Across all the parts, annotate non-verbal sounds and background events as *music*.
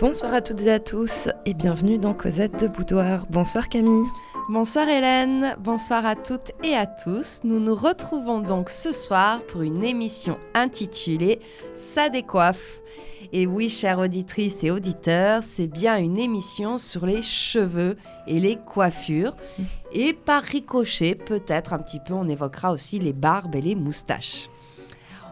Bonsoir à toutes et à tous et bienvenue dans Cosette de Boudoir. Bonsoir Camille. Bonsoir Hélène, bonsoir à toutes et à tous. Nous nous retrouvons donc ce soir pour une émission intitulée Ça décoiffe. Et oui, chères auditrices et auditeurs, c'est bien une émission sur les cheveux et les coiffures. Et par ricochet, peut-être un petit peu, on évoquera aussi les barbes et les moustaches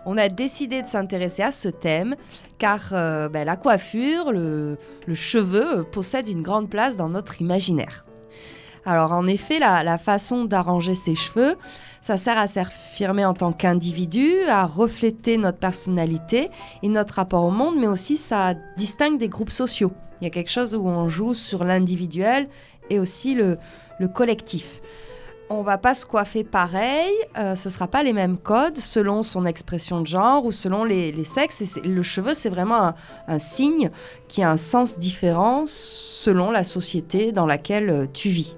on a décidé de s'intéresser à ce thème car euh, ben, la coiffure, le, cheveu, possède une grande place dans notre imaginaire. Alors en effet, la, façon d'arranger ses cheveux, ça sert à s'affirmer en tant qu'individu, à refléter notre personnalité et notre rapport au monde, mais aussi ça distingue des groupes sociaux. Il y a quelque chose où on joue sur l'individuel et aussi le collectif on va pas se coiffer pareil, euh, ce sera pas les mêmes codes selon son expression de genre ou selon les, sexes. le cheveu, c'est vraiment un, signe qui a un sens différent selon la société dans laquelle euh, tu vis.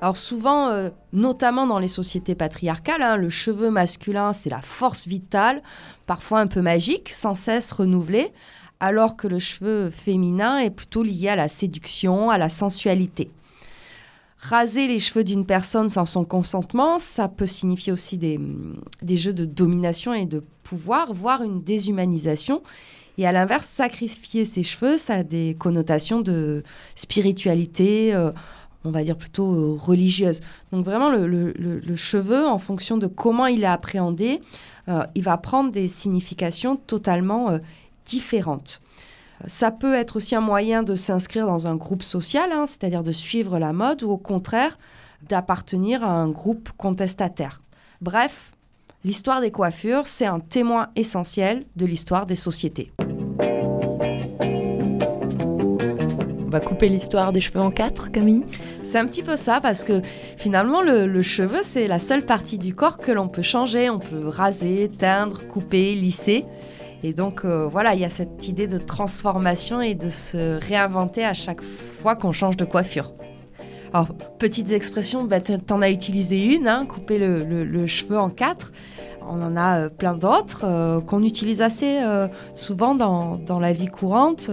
Alors souvent, euh, notamment dans les sociétés patriarcales, hein, le cheveu masculin, c'est la force vitale, parfois un peu magique, sans cesse renouvelée, alors que le cheveu féminin est plutôt lié à la séduction, à la sensualité. Raser les cheveux d'une personne sans son consentement, ça peut signifier aussi des, jeux de domination et de pouvoir, voire une déshumanisation. Et à l'inverse, sacrifier ses cheveux, ça a des connotations de spiritualité, euh, on va dire plutôt euh, religieuse. Donc vraiment, le, cheveu, en fonction de comment il est appréhendé, euh, il va prendre des significations totalement différentes. Ça peut être aussi un moyen de s'inscrire dans un groupe social, hein, c'est-à-dire de suivre la mode, ou au contraire d'appartenir à un groupe contestataire. Bref, l'histoire des coiffures, c'est un témoin essentiel de l'histoire des sociétés. On va couper l'histoire des cheveux en quatre, Camille? C'est un petit peu ça, parce que finalement, le, le cheveu, c'est la seule partie du corps que l'on peut changer. On peut raser, teindre, couper, lisser. Et donc euh, voilà, il y a cette idée de transformation et de se réinventer à chaque fois qu'on change de coiffure. Alors, petites expressions, bah, tu en as utilisé une, hein, couper le, cheveu en quatre. On en a euh, plein d'autres euh, qu'on utilise assez souvent dans, dans, la vie courante,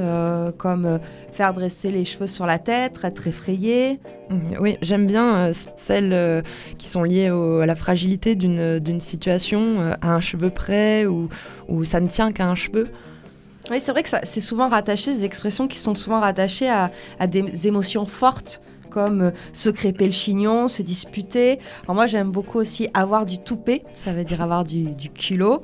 comme faire dresser les cheveux sur la tête, être effrayé. Mmh, oui, j'aime bien celles qui sont liées à la fragilité d'une situation, à un cheveu près ou, ou ça ne tient qu'à un cheveu. Oui, c'est vrai que c'est souvent rattaché, ces expressions qui sont souvent rattachées à, à des émotions fortes comme euh, se crêper le chignon, se disputer. Alors moi, j'aime beaucoup aussi avoir du toupet, ça veut dire avoir du, culot.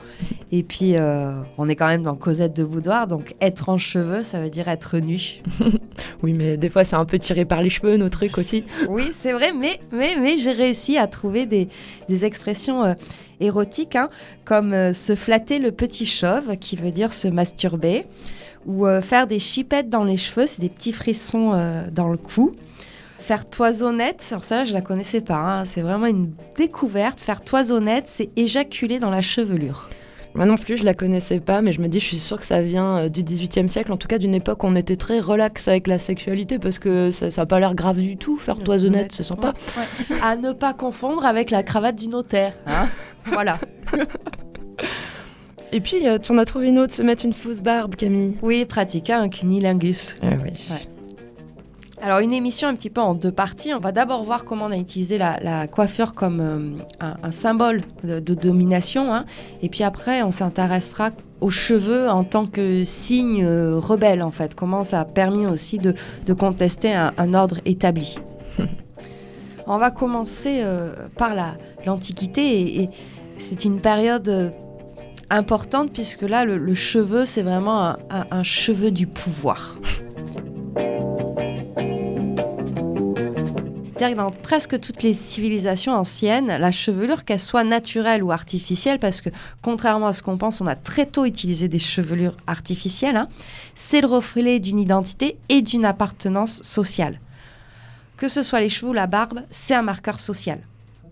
Et puis, euh, on est quand même dans Cosette de Boudoir, donc être en cheveux, ça veut dire être nu. *laughs* oui, mais des fois, c'est un peu tiré par les cheveux, nos trucs aussi. oui, c'est vrai, mais, mais, mais j'ai réussi à trouver des, expressions euh, érotiques, hein, comme se flatter le petit chauve, qui veut dire se masturber ou faire des chipettes dans les cheveux, c'est des petits frissons dans le cou. Faire toisonnette, alors ça je la connaissais pas, hein. c'est vraiment une découverte. Faire toisonnette, c'est éjaculer dans la chevelure. Moi non plus, je la connaissais pas, mais je me dis, je suis sûre que ça vient euh, du XVIIIe siècle, en tout cas d'une époque où on était très relax avec la sexualité, parce que ça n'a pas l'air grave du tout, faire toisonnette, c'est sympa. Ouais. À ne pas confondre avec la cravate du notaire. Hein *laughs* voilà. Et puis, euh, tu en as trouvé une autre, se mettre une fausse barbe, Camille. Oui, pratiquer un cunilingus. Ah oui. Alors une émission un petit peu en deux parties. On va d'abord voir comment on a utilisé la, coiffure comme euh, un, symbole de, domination. Hein. Et puis après, on s'intéressera aux cheveux en tant que signe euh, rebelle, en fait. Comment ça a permis aussi de, contester un, ordre établi. *laughs* on va commencer euh, par l'Antiquité. Et, c'est une période importante puisque là, le, cheveu, c'est vraiment un cheveu du pouvoir. *laughs* C'est-à-dire que dans presque toutes les civilisations anciennes, la chevelure, qu'elle soit naturelle ou artificielle, parce que contrairement à ce qu'on pense, on a très tôt utilisé des chevelures artificielles, hein, c'est le reflet d'une identité et d'une appartenance sociale. Que ce soit les cheveux ou la barbe, c'est un marqueur social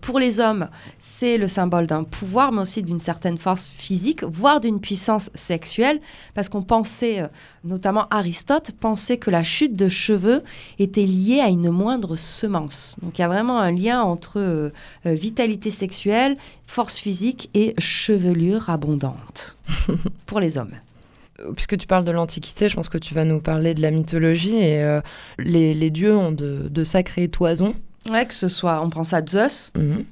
pour les hommes, c'est le symbole d'un pouvoir, mais aussi d'une certaine force physique, voire d'une puissance sexuelle, parce qu'on pensait, euh, notamment Aristote, pensait que la chute de cheveux était liée à une moindre semence. Donc il y a vraiment un lien entre euh, euh, vitalité sexuelle, force physique et chevelure abondante *laughs* pour les hommes. puisque tu parles de l'Antiquité, je pense que tu vas nous parler de la mythologie. Et euh, les, dieux ont de, sacrées toisons. Ouais, que ce soit, on pense à Zeus. Mhm.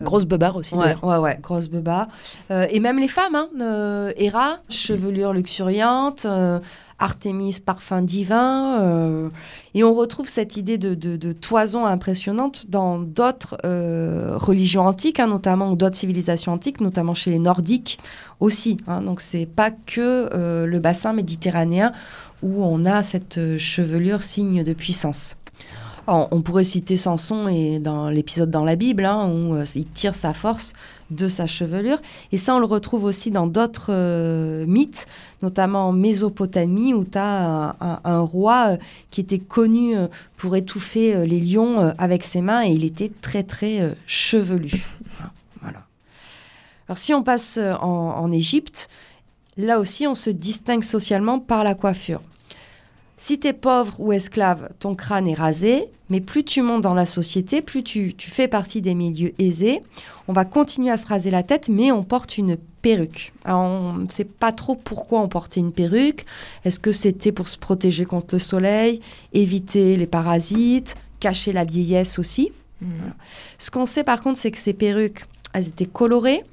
Grosse beubare aussi. Ouais, ouais, ouais, grosse beubare. et même les femmes, hein, Héra, chevelure luxuriante, Artémis, parfum divin. Euh, et on retrouve cette idée de, toison impressionnante dans d'autres euh, religions antiques, hein, notamment, ou d'autres civilisations antiques, notamment chez les Nordiques aussi. Hein. donc, c'est pas que euh, le bassin méditerranéen où on a cette chevelure signe de puissance. On pourrait citer Samson et dans l'épisode dans la Bible hein, où il tire sa force de sa chevelure. Et ça, on le retrouve aussi dans d'autres euh, mythes, notamment en Mésopotamie, où tu as un, roi euh, qui était connu euh, pour étouffer les lions avec ses mains, et il était très, très chevelu. voilà. Alors si on passe en Égypte, là aussi, on se distingue socialement par la coiffure. Si tu es pauvre ou esclave, ton crâne est rasé, mais plus tu montes dans la société, plus tu, fais partie des milieux aisés. On va continuer à se raser la tête, mais on porte une perruque. on ne sait pas trop pourquoi on portait une perruque. Est-ce que c'était pour se protéger contre le soleil, éviter les parasites, cacher la vieillesse aussi? Mmh. Ce qu'on sait par contre, c'est que ces perruques, elles étaient colorées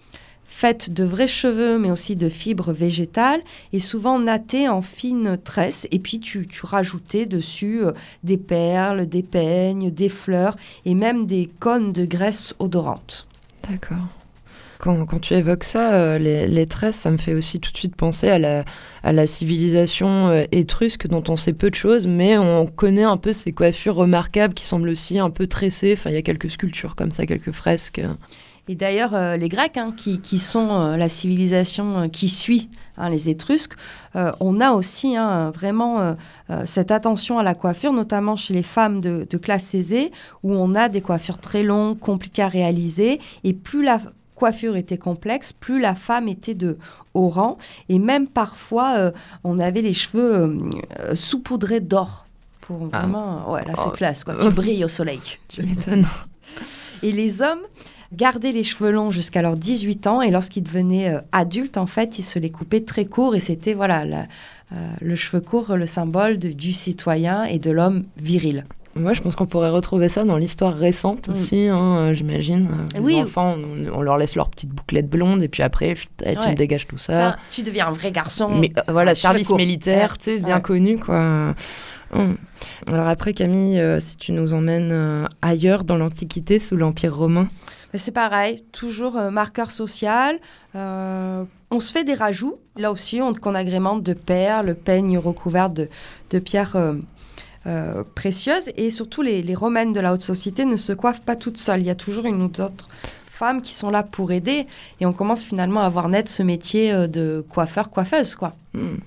faites de vrais cheveux, mais aussi de fibres végétales, et souvent nattées en fines tresses. Et puis tu, rajoutais dessus euh, des perles, des peignes, des fleurs, et même des cônes de graisse odorante. D'accord. Quand, quand, tu évoques ça, euh, les, tresses, ça me fait aussi tout de suite penser à la, à la civilisation euh, étrusque dont on sait peu de choses, mais on connaît un peu ces coiffures remarquables qui semblent aussi un peu tressées. Enfin, il y a quelques sculptures comme ça, quelques fresques. Et d'ailleurs, euh, les Grecs, hein, qui, sont euh, la civilisation euh, qui suit hein, les Étrusques, on a aussi hein, vraiment cette attention à la coiffure, notamment chez les femmes de, classe aisée, où on a des coiffures très longues, compliquées à réaliser, et plus la coiffure était complexe, plus la femme était de haut rang, et même parfois, on avait les cheveux saupoudrés d'or. Pour ah. vraiment, ouais, là c'est oh. classe, quoi. Tu brilles au soleil. Tu m'étonnes. Et les hommes, gardaient les cheveux longs jusqu'à leurs 18 ans et lorsqu'ils devenaient euh, adultes, en fait, ils se les coupaient très courts et c'était voilà euh, le cheveu court, le symbole du citoyen et de l'homme viril. Moi, je pense qu'on pourrait retrouver ça dans l'histoire récente mm. aussi, hein, euh, j'imagine. Les enfants, on, leur laisse leur petite bouclette blonde et puis après, eh, tu me dégages tout ça. Tu deviens un vrai garçon. Mais voilà, service militaire, tu sais, bien connu, quoi. Mm. Alors après, Camille, si tu nous emmènes ailleurs dans l'Antiquité, sous l'Empire romain c'est pareil, toujours euh, marqueur social. Euh, on se fait des rajouts. Là aussi, on, qu'on agrémente de perles, peignes recouvertes de, pierres euh, précieuses. Et surtout, les, romaines de la haute société ne se coiffent pas toutes seules. Il y a toujours une ou d'autres femmes qui sont là pour aider. Et on commence finalement à voir naître ce métier de coiffeur-coiffeuse. quoi. Hmm.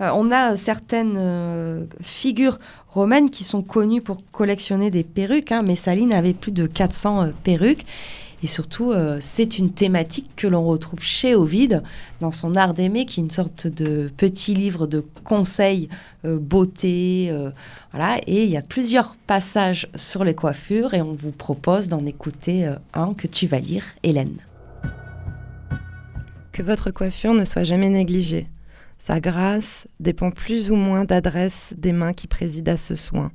on a certaines figures romaines qui sont connues pour collectionner des perruques. Hein. Messaline avait plus de 400 euh, perruques. Et surtout, euh, c'est une thématique que l'on retrouve chez Ovide dans son Art d'aimer, qui est une sorte de petit livre de conseils euh, beauté. voilà. Et il y a plusieurs passages sur les coiffures et on vous propose d'en écouter un que tu vas lire, Hélène. Que votre coiffure ne soit jamais négligée. Sa grâce dépend plus ou moins d'adresse des mains qui président à ce soin.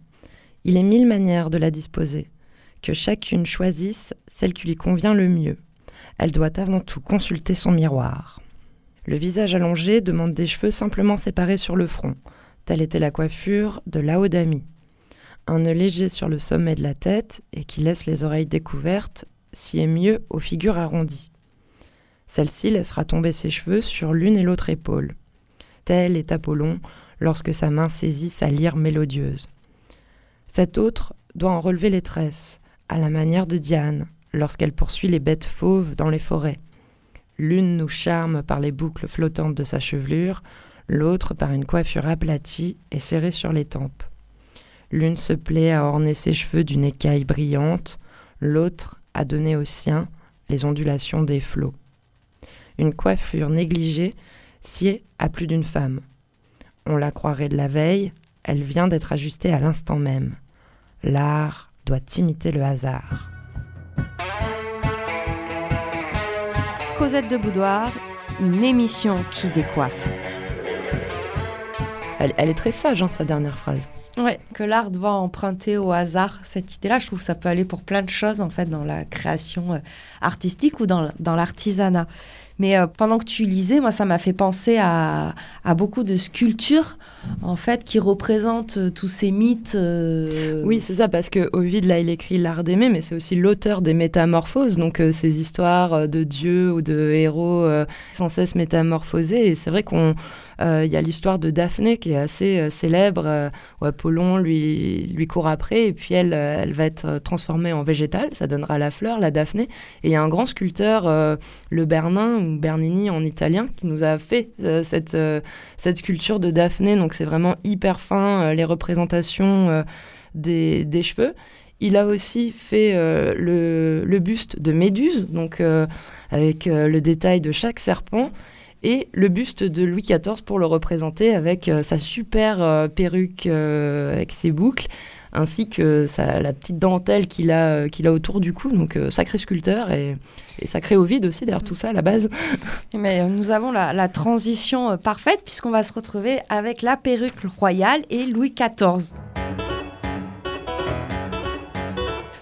Il est mille manières de la disposer. Que chacune choisisse celle qui lui convient le mieux. Elle doit avant tout consulter son miroir. Le visage allongé demande des cheveux simplement séparés sur le front. Telle était la coiffure de Laodamie. Un nœud léger sur le sommet de la tête et qui laisse les oreilles découvertes s'y est mieux aux figures arrondies. Celle-ci laissera tomber ses cheveux sur l'une et l'autre épaule tel est Apollon lorsque sa main saisit sa lyre mélodieuse. Cet autre doit en relever les tresses, à la manière de Diane, lorsqu'elle poursuit les bêtes fauves dans les forêts. L'une nous charme par les boucles flottantes de sa chevelure, l'autre par une coiffure aplatie et serrée sur les tempes. L'une se plaît à orner ses cheveux d'une écaille brillante, l'autre à donner aux siens les ondulations des flots. Une coiffure négligée sied à plus d'une femme. On la croirait de la veille, elle vient d'être ajustée à l'instant même. L'art doit imiter le hasard. Cosette de Boudoir, une émission qui décoiffe. Elle, est très sage, hein, sa dernière phrase. Ouais, que l'art doit emprunter au hasard cette idée-là. Je trouve que ça peut aller pour plein de choses en fait dans la création euh, artistique ou dans, dans l'artisanat. Mais euh, pendant que tu lisais, moi, ça m'a fait penser à, beaucoup de sculptures, en fait, qui représentent euh, tous ces mythes. Euh, oui, c'est ça, parce que Ovid, là, il écrit l'art d'aimer, mais c'est aussi l'auteur des métamorphoses, donc ces histoires de dieux ou de héros sans cesse métamorphosés. Et c'est vrai qu'on il y a l'histoire de Daphné qui est assez célèbre, où Apollon lui, court après, et puis elle, va être transformée en végétale, ça donnera la fleur, la Daphné. Et il y a un grand sculpteur, le Bernin, Bernini en italien, qui nous a fait euh, cette, euh, cette sculpture de Daphné. Donc c'est vraiment hyper fin, euh, les représentations des, cheveux. Il a aussi fait le, buste de Méduse, donc avec le détail de chaque serpent et le buste de Louis XIV pour le représenter avec sa super perruque avec ses boucles ainsi que la petite dentelle qu'il a, euh, qu'il a autour du cou. Donc, euh, sacré sculpteur et, sacré Ovide aussi, derrière tout ça à la base. *laughs* Mais euh, nous avons la, transition parfaite puisqu'on va se retrouver avec la perruque royale et Louis XIV.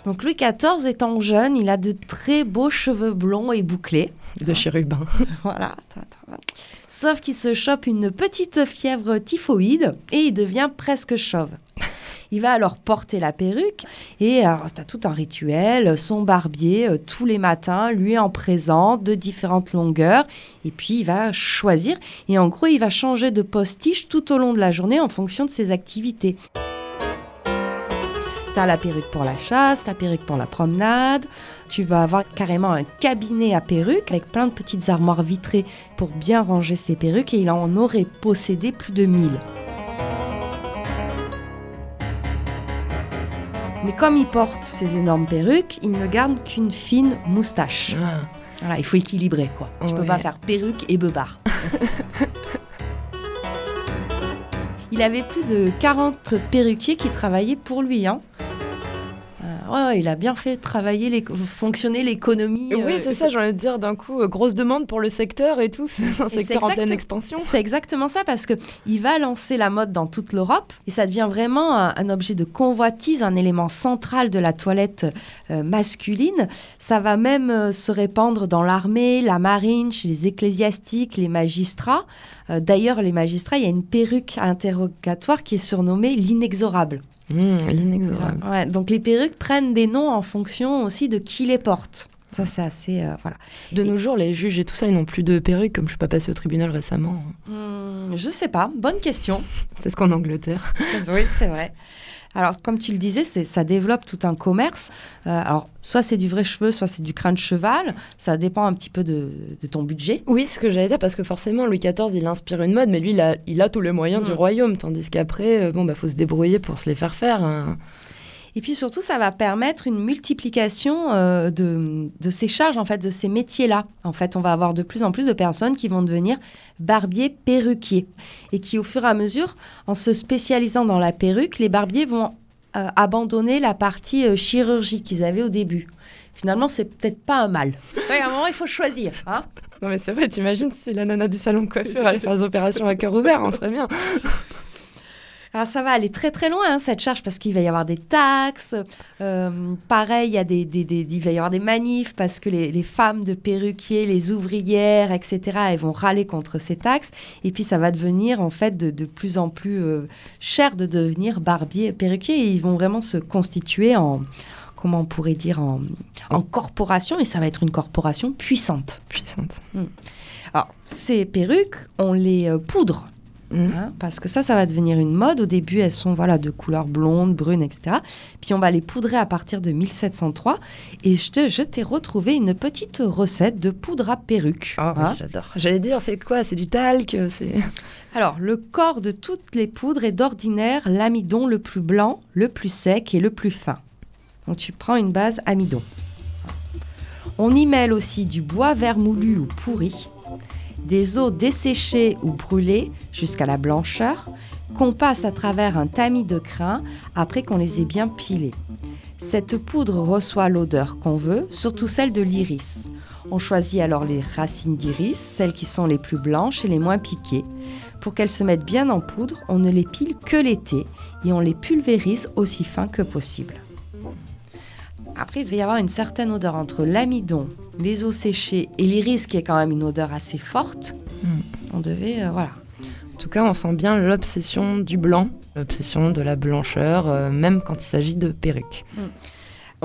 Donc Louis XIV étant jeune, il a de très beaux cheveux blonds et bouclés. De chérubin. *laughs* voilà. Sauf qu'il se chope une petite fièvre typhoïde et il devient presque chauve. Il va alors porter la perruque et alors as tout un rituel. Son barbier euh, tous les matins lui en présente de différentes longueurs et puis il va choisir et en gros il va changer de postiche tout au long de la journée en fonction de ses activités. Tu as la perruque pour la chasse, la perruque pour la promenade. Tu vas avoir carrément un cabinet à perruques avec plein de petites armoires vitrées pour bien ranger ses perruques et il en aurait possédé plus de 1000. Mais comme il porte ces énormes perruques, il ne garde qu'une fine moustache. Ah. Voilà, il faut équilibrer quoi. Tu peux pas faire perruque et beubard. *laughs* il avait plus de 40 perruquiers qui travaillaient pour lui. Hein il a bien fait travailler, les, fonctionner l'économie. Oui, euh, c'est ça, j'ai envie de dire d'un coup, euh, grosse demande pour le secteur et tout. *laughs* C'est un secteur en pleine expansion. C'est exactement ça, parce qu'il va lancer la mode dans toute l'Europe et ça devient vraiment un, objet de convoitise, un élément central de la toilette euh, masculine. Ça va même se répandre dans l'armée, la marine, chez les ecclésiastiques, les magistrats. D'ailleurs, les magistrats, il y a une perruque interrogatoire qui est surnommée l'inexorable. Mmh, l'inexorable. Ouais, donc les perruques prennent des noms en fonction aussi de qui les porte. Ça, c'est assez. Euh, voilà. De nos jours, les juges et tout ça, ils n'ont plus de perruques, comme je suis pas passée au tribunal récemment. Mmh, je sais pas. Bonne question. ce qu'en Angleterre. oui, c'est vrai. Alors, comme tu le disais, ça développe tout un commerce. Euh, alors, soit c'est du vrai cheveu, soit c'est du crâne de cheval. Ça dépend un petit peu de, ton budget. Oui, ce que j'allais dire, parce que forcément, Louis XIV, il inspire une mode, mais lui, il a, il a tous les moyens du mm. royaume. Tandis qu'après, euh, bon, bah, faut se débrouiller pour se les faire faire. Hein. Et puis surtout, ça va permettre une multiplication euh, de, ces charges, en fait, de ces métiers-là. En fait, on va avoir de plus en plus de personnes qui vont devenir barbiers perruquiers. Et qui, au fur et à mesure, en se spécialisant dans la perruque, les barbiers vont euh, abandonner la partie euh, chirurgie qu'ils avaient au début. Finalement, c'est peut-être pas un mal. à un moment, il faut choisir. Hein non, mais c'est vrai, t'imagines si la nana du salon de coiffure allait faire des opérations à cœur ouvert, on serait bien. Alors ça va aller très très loin hein, cette charge parce qu'il va y avoir des taxes. Euh, pareil, il, y a des, il va y avoir des manifs parce que les, femmes de perruquiers, les ouvrières, etc., elles vont râler contre ces taxes. Et puis ça va devenir en fait de, plus en plus euh, cher de devenir barbier, perruquier. Et ils vont vraiment se constituer en comment on pourrait dire, en, corporation, et ça va être une corporation puissante. Puissante. Hmm. Alors, ces perruques, on les euh, poudre Mmh. Hein, parce que ça, ça va devenir une mode. Au début, elles sont voilà de couleur blonde, brune, etc. Puis on va les poudrer à partir de 1703. Et je, t'ai retrouvé une petite recette de poudre à perruque. Oh, j'adore. J'allais dire, c'est quoi? C'est du talc c'est... *laughs* Alors, le corps de toutes les poudres est d'ordinaire l'amidon le plus blanc, le plus sec et le plus fin. Donc tu prends une base amidon. On y mêle aussi du bois vermoulu ou pourri, des os desséchés ou brûlés jusqu'à la blancheur, qu'on passe à travers un tamis de crin après qu'on les ait bien pilés. Cette poudre reçoit l'odeur qu'on veut, surtout celle de l'iris. On choisit alors les racines d'iris, celles qui sont les plus blanches et les moins piquées. Pour qu'elles se mettent bien en poudre, on ne les pile que l'été et on les pulvérise aussi fin que possible. Après, il va y avoir une certaine odeur entre l'amidon, les eaux séchées et l'iris, qui est quand même une odeur assez forte. Mm. On devait, euh, voilà. En tout cas, on sent bien l'obsession du blanc, l'obsession de la blancheur, euh, même quand il s'agit de perruques.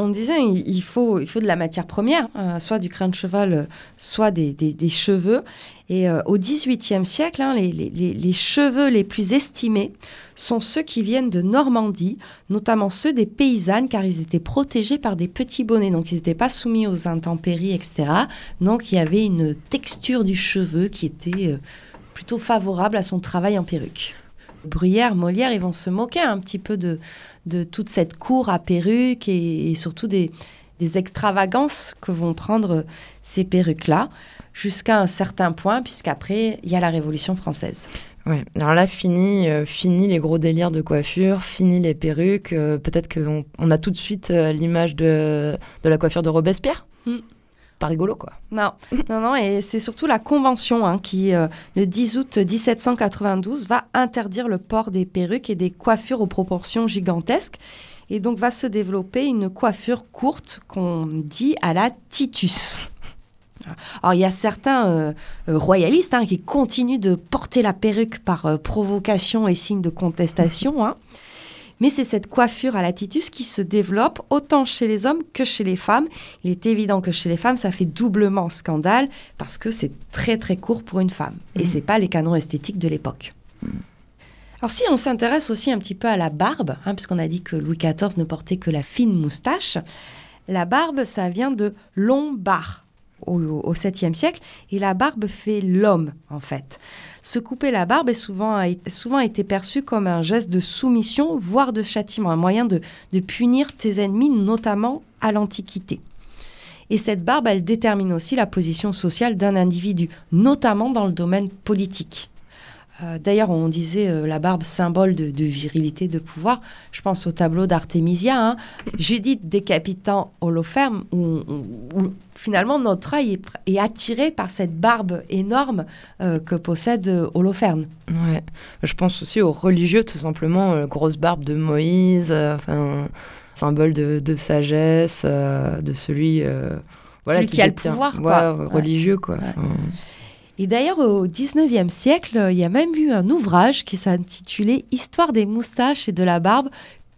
On disait il faut, il faut de la matière première, euh, soit du crin de cheval, soit des, des- des cheveux. Et euh, au XVIIIe siècle, hein, les, cheveux les plus estimés sont ceux qui viennent de Normandie, notamment ceux des paysannes, car ils étaient protégés par des petits bonnets, donc ils n'étaient pas soumis aux intempéries, etc. Donc il y avait une texture du cheveu qui était euh, plutôt favorable à son travail en perruque. Bruyère, Molière, ils vont se moquer un petit peu de, toute cette cour à perruques et, surtout des, des extravagances que vont prendre ces perruques-là, jusqu'à un certain point, puisqu'après, il y a la Révolution française. Ouais. Alors là, fini, euh, fini les gros délires de coiffure, fini les perruques. euh, Peut-être qu'on on a tout de suite euh, l'image de, de la coiffure de Robespierre. Mm. Pas rigolo, quoi. Non, *laughs* non, non, et c'est surtout la Convention hein, qui, le 10 août 1792, va interdire le port des perruques et des coiffures aux proportions gigantesques. Et donc va se développer une coiffure courte qu'on dit à la Titus. Alors il y a certains euh, euh, royalistes hein, qui continuent de porter la perruque par euh, provocation et signe de contestation. hein. Mais c'est cette coiffure à la Titus qui se développe autant chez les hommes que chez les femmes. Il est évident que chez les femmes, ça fait doublement scandale parce que c'est très très court pour une femme. Et Mhm. c'est pas les canons esthétiques de l'époque. Alors si on s'intéresse aussi un petit peu à la barbe, hein, puisqu'on a dit que Louis XIV ne portait que la fine moustache, la barbe, ça vient de lombard au, au 7e siècle, et la barbe fait l'homme, en fait. Se couper la barbe est souvent, souvent été perçu comme un geste de soumission, voire de châtiment, un moyen de, de punir tes ennemis, notamment à l'Antiquité. Et cette barbe, elle détermine aussi la position sociale d'un individu, notamment dans le domaine politique. Euh, D'ailleurs, on disait euh, la barbe symbole de, de virilité, de pouvoir. Je pense au tableau d'Artémisia, hein, Judith décapitant Holoferne, où, où- où finalement notre œil est, attiré par cette barbe énorme euh, que possède Holoferne. Ouais. Je pense aussi aux religieux, tout simplement, grosse barbe de Moïse, enfin, symbole de, de sagesse, de celui, Celui qui a le pouvoir, quoi. religieux, quoi. Ouais. Enfin, Et d'ailleurs, au 19e siècle, euh, il y a même eu un ouvrage qui s'intitulait Histoire des moustaches et de la barbe,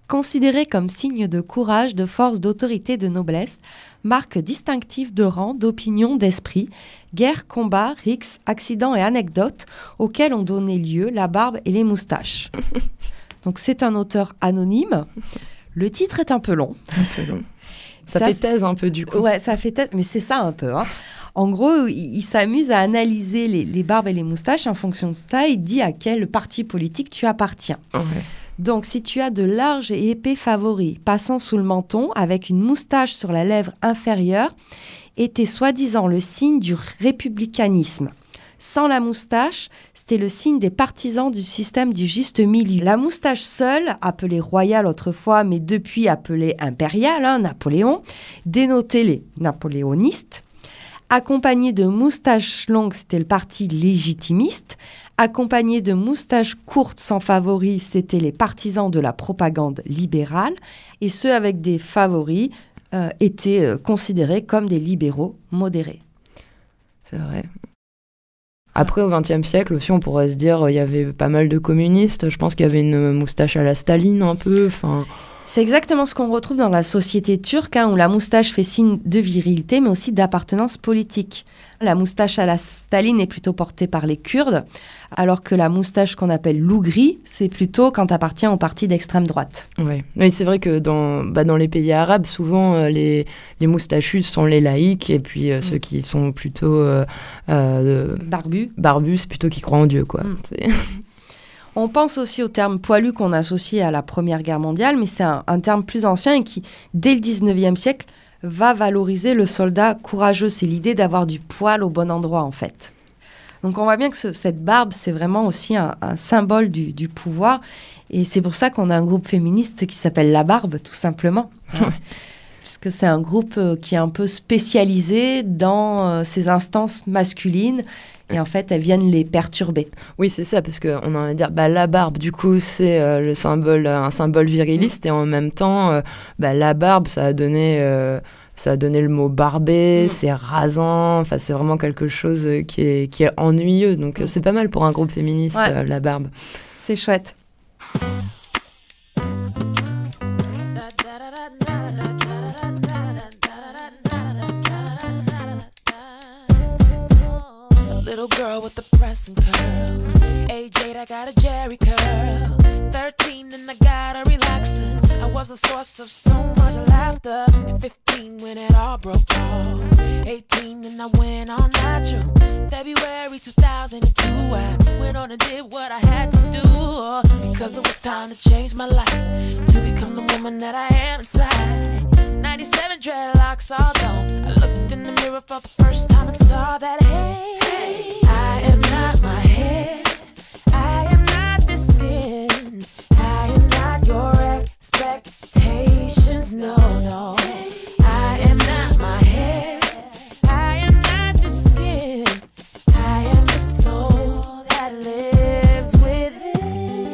considéré comme signe de courage, de force, d'autorité, de noblesse, marque distinctive de rang, d'opinion, d'esprit, guerre, combat, rixes, accidents et anecdotes auxquels ont donné lieu la barbe et les moustaches. *laughs* Donc c'est un auteur anonyme. Le titre est un peu long. un peu long. Ça, Ça, fait thèse un peu du coup. Ouais, ça fait tête, mais c'est ça un peu. hein. En gros, il, il s'amuse à analyser les, les barbes et les moustaches en fonction de ça. Il dit à quel parti politique tu appartiens. Ouais. Donc, si tu as de larges et épais favoris passant sous le menton avec une moustache sur la lèvre inférieure, était soi-disant le signe du républicanisme. Sans la moustache, c'était le signe des partisans du système du juste milieu. La moustache seule, appelée royale autrefois, mais depuis appelée impériale, hein, Napoléon, dénotait les napoléonistes. Accompagné de moustaches longues, c'était le parti légitimiste. Accompagné de moustaches courtes sans favoris, c'était les partisans de la propagande libérale. Et ceux avec des favoris euh, étaient euh, considérés comme des libéraux modérés. C'est vrai. Après, au XXe siècle aussi, on pourrait se dire, euh, il y avait pas mal de communistes. Je pense qu'il y avait une moustache à la Staline un peu. Enfin, C'est exactement ce qu'on retrouve dans la société turque, hein, où la moustache fait signe de virilité, mais aussi d'appartenance politique. La moustache à la Staline est plutôt portée par les Kurdes, alors que la moustache qu'on appelle lougri, c'est plutôt quand appartient au parti d'extrême droite. ouais. Oui, c'est vrai que dans, bah, dans les pays arabes, souvent euh, les, les moustachus sont les laïcs et puis euh, ceux Mm. qui sont plutôt euh, euh, Barbu. barbus, plutôt qui croient en Dieu, quoi. Mm. *laughs* On pense aussi au terme poilu qu'on associe à la Première Guerre mondiale, mais c'est un, un terme plus ancien et qui, dès le 19e siècle, va valoriser le soldat courageux. C'est l'idée d'avoir du poil au bon endroit, en fait. Donc on voit bien que ce- cette barbe, c'est vraiment aussi un, un symbole du, du pouvoir. Et c'est pour ça qu'on a un groupe féministe qui s'appelle La Barbe, tout simplement. Ouais. puisque c'est un groupe euh, qui est un peu spécialisé dans euh, ces instances masculines. Et en fait, elles viennent les perturber. Oui, c'est ça, parce qu'on a envie de dire, bah, la barbe, du coup, c'est euh, le symbole, un symbole viriliste, et en même temps, bah, la barbe, ça a donné ça a donné le mot barbé, mm. c'est rasant, enfin c'est vraiment quelque chose qui est, qui est ennuyeux. Donc mm. c'est pas mal pour un groupe féministe, la barbe. C'est chouette. The pressing curl. 8, I got a Jerry curl. 13, and I got a relaxer. I was a source of so much laughter. At 15, when it all broke off. 18, and I went on natural. February 2002, I went on and did what I had to do. Because it was time to change my life. To become the woman that I am inside. 97 dreadlocks all gone. I looked in the mirror for the first time and saw that, hey. hey I am expectations. No, no. I am not my head. I am not the skin. I am the soul that lives within.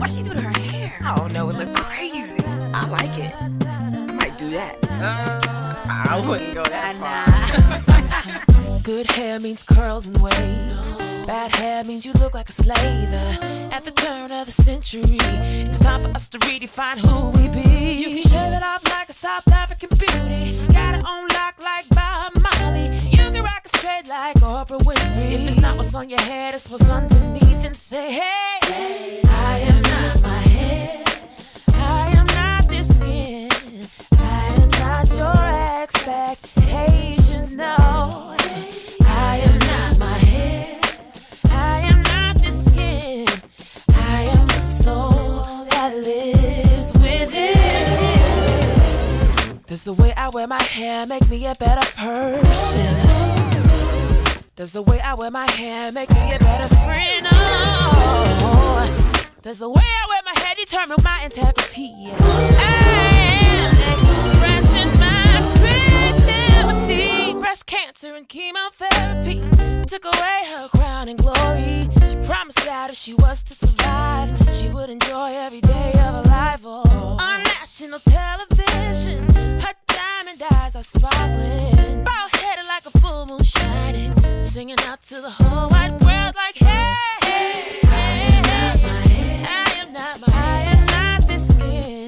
What she do to her hair? I don't know. it look crazy. I like it. I might do that. Uh, I wouldn't go that far. *laughs* Good hair means curls and waves. Bad hair means you look like a slave. At the turn of the century, it's time for us to redefine who we be. You can shave it off like a South African beauty. Got it on lock like Bob Marley. You can rock it straight like Oprah Winfrey. If it's not what's on your head, it's what's underneath. And say, hey, hey I am not my head. I am not this skin. I am not your expectations. No. Does the way I wear my hair make me a better person? Does the way I wear my hair make me a better friend? Oh, does the way I wear my hair determine my integrity? I am expressing my creativity. Breast cancer and chemotherapy took away her crown and glory. She promised that if she was to survive, she would enjoy every day of her life. Oh, on national television, her diamond eyes are sparkling. Bald headed like a full moon shining. Singing out to the whole wide world like, hey, hey, hey. I am not my, I am not this skin.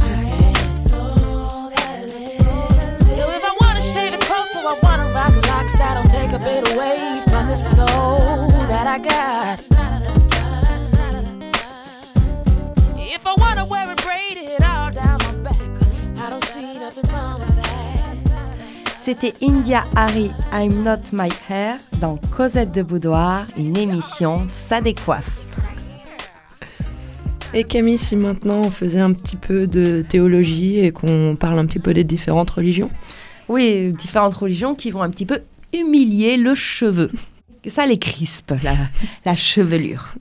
take a bit away from the soul that I got. If I wanna wear it braided all down my back, I don't see nothing wrong with that. C'était India Harry, I'm Not My Hair, dans Cosette de Boudoir, une émission Ça décoiffe. Et Camille, si maintenant on faisait un petit peu de théologie et qu'on parle un petit peu des différentes religions Oui, différentes religions qui vont un petit peu humilier le cheveu. Ça les crispe, la, la chevelure.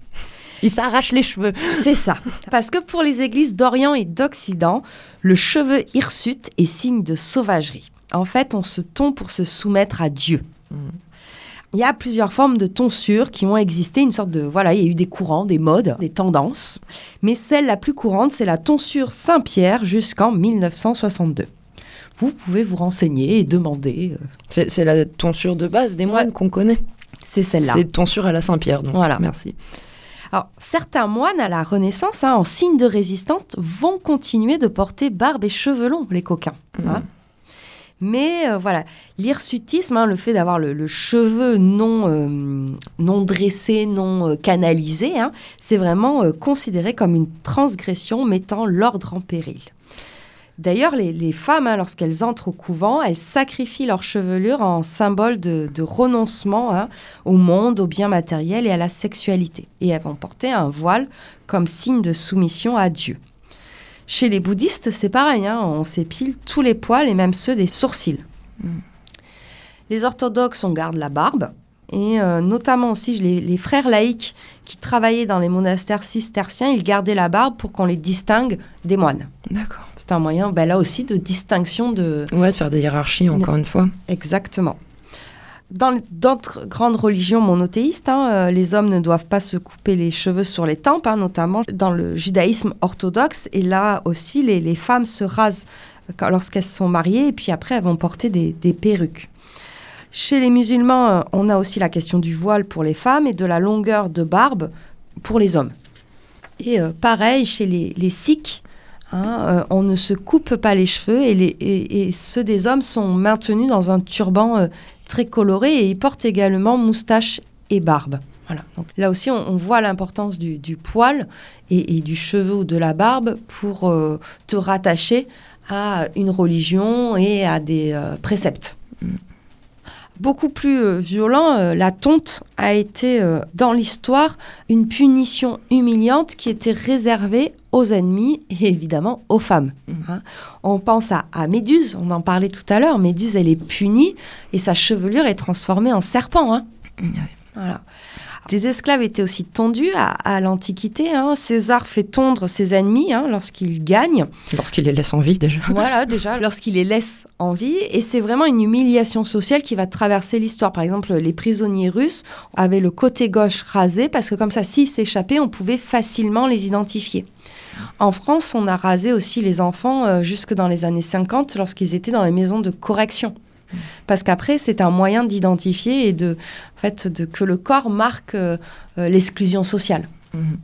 Ils s'arrachent les cheveux. C'est ça. Parce que pour les églises d'Orient et d'Occident, le cheveu hirsute est signe de sauvagerie. En fait, on se tond pour se soumettre à Dieu. Il y a plusieurs formes de tonsure qui ont existé, une sorte de voilà, il y a eu des courants, des modes, des tendances, mais celle la plus courante, c'est la tonsure Saint-Pierre jusqu'en 1962. Vous pouvez vous renseigner et demander. euh, C'est la tonsure de base des moines qu'on connaît. C'est celle-là. C'est tonsure à la Saint-Pierre. Voilà. Merci. Alors, certains moines à la Renaissance, hein, en signe de résistance, vont continuer de porter barbe et cheveux longs, les coquins. hein. Mais euh, voilà, l'hirsutisme, hein, le fait d'avoir le, le cheveu non, euh, non dressé, non euh, canalisé, c'est vraiment considéré comme une transgression mettant l'ordre en péril. D'ailleurs, les, femmes, hein, lorsqu'elles entrent au couvent, elles sacrifient leur chevelure en symbole de, renoncement hein, au monde, au bien matériel et à la sexualité. Et elles vont porter un voile comme signe de soumission à Dieu. Chez les bouddhistes, c'est pareil, hein, on s'épile tous les poils et même ceux des sourcils. Mm. Les orthodoxes, on garde la barbe, et euh, notamment aussi les, frères laïcs qui travaillaient dans les monastères cisterciens, ils gardaient la barbe pour qu'on les distingue des moines. D'accord. C'est un moyen, ben, là aussi, de distinction de... Ouais, de faire des hiérarchies, encore une fois. Exactement. Dans d'autres grandes religions monothéistes, hein, euh, les hommes ne doivent pas se couper les cheveux sur les tempes, hein, notamment dans le judaïsme orthodoxe. Et là aussi, les, femmes se rasent lorsqu'elles sont mariées, et puis après, elles vont porter des perruques. Chez les musulmans, euh, on a aussi la question du voile pour les femmes et de la longueur de barbe pour les hommes. Et euh, pareil, chez les, sikhs, hein, euh, on ne se coupe pas les cheveux et, ceux des hommes sont maintenus dans un turban très coloré et ils portent également moustache et barbe. Voilà. Donc là aussi, on, voit l'importance du, poil et, du cheveu ou de la barbe pour te rattacher à une religion et à des préceptes. Beaucoup plus euh, violent, euh, la tonte a été euh, dans l'histoire une punition humiliante qui était réservée aux ennemis et évidemment aux femmes. Mmh. Hein. On pense à, Méduse, on en parlait tout à l'heure, Méduse elle est punie et sa chevelure est transformée en serpent. Hein. Voilà. Des esclaves étaient aussi tondus à, l'Antiquité. Hein. César fait tondre ses ennemis hein, lorsqu'il gagne. Lorsqu'il les laisse en vie déjà. Voilà, déjà, lorsqu'il les laisse en vie. Et c'est vraiment une humiliation sociale qui va traverser l'histoire. Par exemple, les prisonniers russes avaient le côté gauche rasé parce que comme ça, s'ils s'échappaient, on pouvait facilement les identifier. En France, on a rasé aussi les enfants euh, jusque dans les années 50 lorsqu'ils étaient dans les maisons de correction. Parce qu'après, c'est un moyen d'identifier et de, fait, de, que le corps marque euh, euh, l'exclusion sociale. Mhm.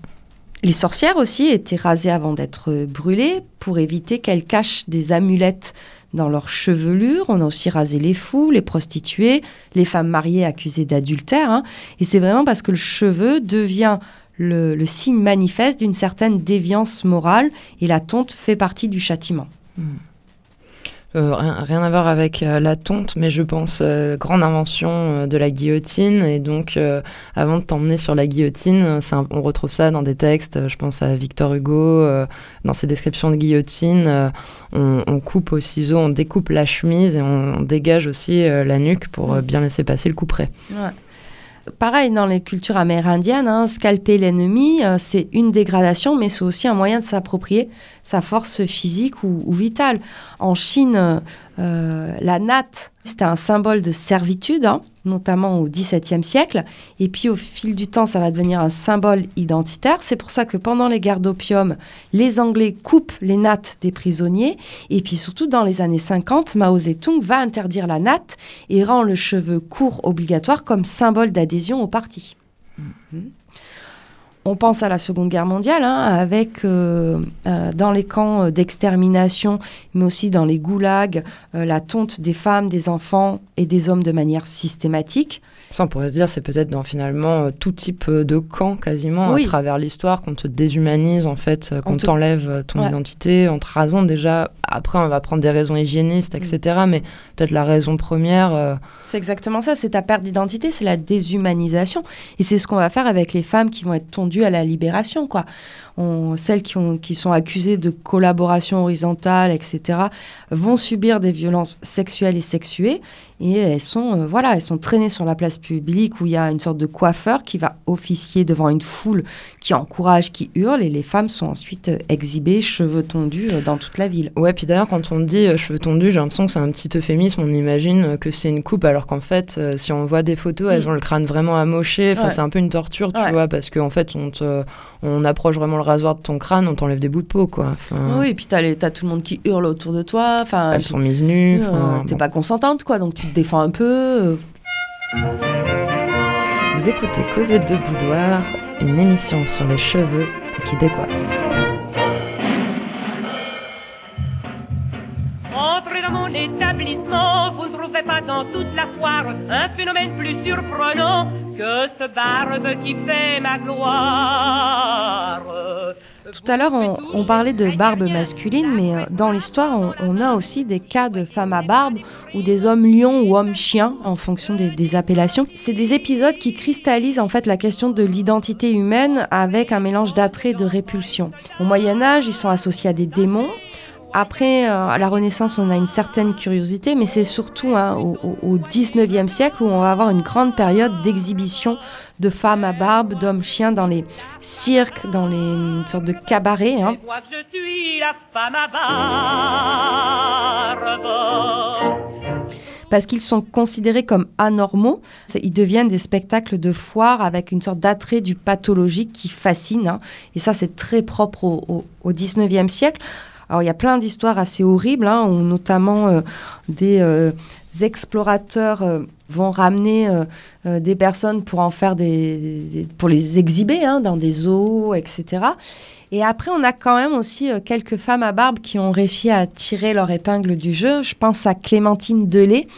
Les sorcières aussi étaient rasées avant d'être brûlées pour éviter qu'elles cachent des amulettes dans leur chevelure. On a aussi rasé les fous, les prostituées, les femmes mariées accusées d'adultère. Hein. Et c'est vraiment parce que le cheveu devient le, signe manifeste d'une certaine déviance morale et la tonte fait partie du châtiment. Mhm. Euh, rien, à voir avec euh, la tonte, mais je pense euh, grande invention de la guillotine. Et donc, avant de t'emmener sur la guillotine, on retrouve ça dans des textes. Je pense à Victor Hugo, dans ses descriptions de guillotine. On, coupe au ciseau, on découpe la chemise et on, dégage aussi la nuque pour bien laisser passer le couperet. Ouais. Pareil, dans les cultures amérindiennes, hein, scalper l'ennemi, c'est une dégradation, mais c'est aussi un moyen de s'approprier sa force physique ou, vitale. En Chine, euh, la natte, c'était un symbole de servitude, hein, notamment au XVIIe siècle. Et puis au fil du temps, ça va devenir un symbole identitaire. C'est pour ça que pendant les guerres d'opium, les Anglais coupent les nattes des prisonniers. Et puis surtout dans les années 50, Mao Zedong va interdire la natte et rend le cheveu court obligatoire comme symbole d'adhésion au parti. Mmh on pense à la Seconde Guerre mondiale, hein, avec euh, euh, dans les camps d'extermination, mais aussi dans les goulags, euh, la tonte des femmes, des enfants et des hommes de manière systématique. Ça, on pourrait se dire, c'est peut-être dans finalement tout type de camp quasiment à travers l'histoire qu'on te déshumanise en fait, qu'on t'enlève ton identité en te rasant déjà. Après, on va prendre des raisons hygiénistes, etc. Mm. Mais peut-être la raison première. C'est exactement ça, c'est ta perte d'identité, c'est la déshumanisation. Et c'est ce qu'on va faire avec les femmes qui vont être tondues à la libération, quoi celles qui, ont, qui sont accusées de collaboration horizontale, etc., vont subir des violences sexuelles et sexuées. Et elles sont, euh, voilà, elles sont traînées sur la place publique où il y a une sorte de coiffeur qui va officier devant une foule qui encourage, qui hurle. Et les femmes sont ensuite euh, exhibées, cheveux tondus, euh, dans toute la ville. Ouais, puis d'ailleurs, quand on dit cheveux tondus, j'ai l'impression que c'est un petit euphémisme. On imagine que c'est une coupe, alors qu'en fait, si on voit des photos, elles mm. ont le crâne vraiment amoché. Enfin, c'est un peu une torture, tu vois, parce qu'en en fait, on, on approche vraiment le rasoir de ton crâne, on t'enlève des bouts de peau, quoi. oui, et puis t'as, as tout le monde qui hurle autour de toi. Enfin, Elles sont mises nues. t'es pas consentante, quoi, donc tu te défends un peu. Vous écoutez Cosette de Boudoir, une émission sur les cheveux et qui décoiffe. Mon établissement, vous ne trouverez pas dans toute la foire un phénomène plus surprenant que ce barbe qui fait ma gloire. Tout à l'heure, on, parlait de barbe masculine, mais euh, dans l'histoire, on, a aussi des cas de femmes à barbe ou des hommes lions ou hommes chiens en fonction des, des appellations. C'est des épisodes qui cristallisent en fait la question de l'identité humaine avec un mélange d'attrait et de répulsion. Au Moyen Âge, ils sont associés à des démons. Après, euh, à la Renaissance, on a une certaine curiosité, mais c'est surtout hein, au, 19e siècle où on va avoir une grande période d'exhibition de femmes à barbe, d'hommes chiens dans les cirques, dans les une sortes de cabarets. Hein. Parce qu'ils sont considérés comme anormaux, ils deviennent des spectacles de foire avec une sorte d'attrait du pathologique qui fascine. Hein. Et ça, c'est très propre au, au 19e siècle. Alors il y a plein d'histoires assez horribles, hein, où notamment euh, des euh, explorateurs euh, vont ramener des personnes pour en faire des, pour les exhiber hein, dans des zoos, etc. Et après, on a quand même aussi quelques femmes à barbe qui ont réussi à tirer leur épingle du jeu. Je pense à Clémentine Delay,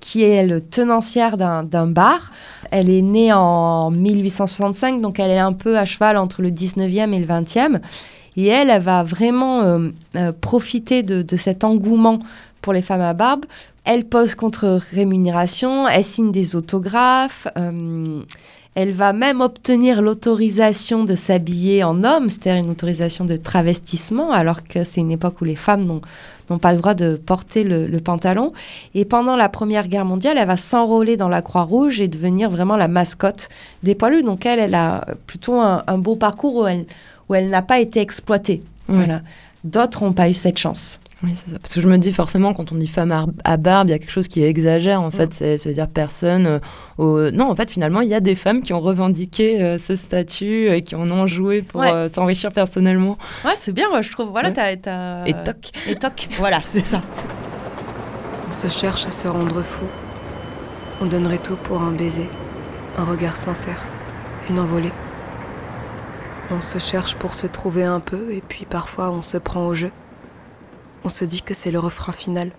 qui est le tenancière d'un bar. Elle est née en 1865, donc elle est un peu à cheval entre le 19e et le 20e. Et elle, elle va vraiment euh, euh, profiter de, cet engouement pour les femmes à barbe. Elle pose contre rémunération, elle signe des autographes, euh, elle va même obtenir l'autorisation de s'habiller en homme, c'est-à-dire une autorisation de travestissement, alors que c'est une époque où les femmes n'ont pas le droit de porter le, pantalon. Et pendant la Première Guerre mondiale, elle va s'enrôler dans la Croix-Rouge et devenir vraiment la mascotte des poilus. Donc elle, elle a plutôt un, un beau parcours où elle, où elle n'a pas été exploitée. Voilà. D'autres n'ont pas eu cette chance. Oui, c'est ça. Parce que je me dis forcément, quand on dit femme à, barbe, il y a quelque chose qui exagère. En fait, c'est se dire personne. Euh, non, en fait, finalement, il y a des femmes qui ont revendiqué euh, ce statut et qui en ont joué pour euh, s'enrichir personnellement. Ouais, c'est bien, moi, je trouve. Voilà, t'as. Et toc. Et toc. voilà, *laughs* c'est ça. On se cherche à se rendre fou. On donnerait tout pour un baiser, un regard sincère, une envolée. On se cherche pour se trouver un peu et puis parfois on se prend au jeu. On se dit que c'est le refrain final,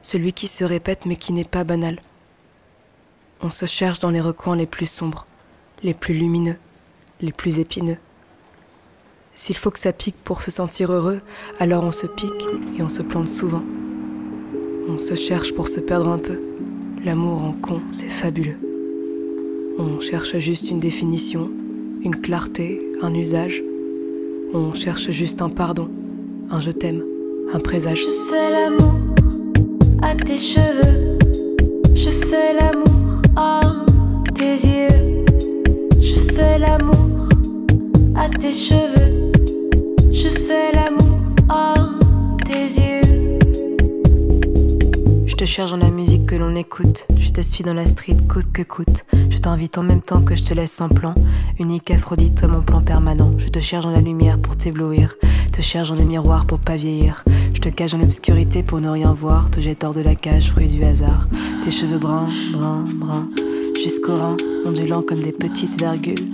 celui qui se répète mais qui n'est pas banal. On se cherche dans les recoins les plus sombres, les plus lumineux, les plus épineux. S'il faut que ça pique pour se sentir heureux, alors on se pique et on se plante souvent. On se cherche pour se perdre un peu. L'amour en con, c'est fabuleux. On cherche juste une définition, une clarté, un usage. On cherche juste un pardon, un je t'aime, un présage. Je fais l'amour à tes cheveux. Je fais l'amour à tes yeux. Je fais l'amour à tes cheveux. Te cherche dans la musique que l'on écoute. Je te suis dans la street coûte que coûte. Je t'invite en même temps que je te laisse sans plan. Unique Aphrodite, toi mon plan permanent. Je te cherche dans la lumière pour t'éblouir. Te cherche dans le miroir pour pas vieillir. Je te cache dans l'obscurité pour ne rien voir. Te jette hors de la cage, fruit du hasard. Tes cheveux bruns, bruns, bruns. Jusqu'au rein, ondulant comme des petites virgules.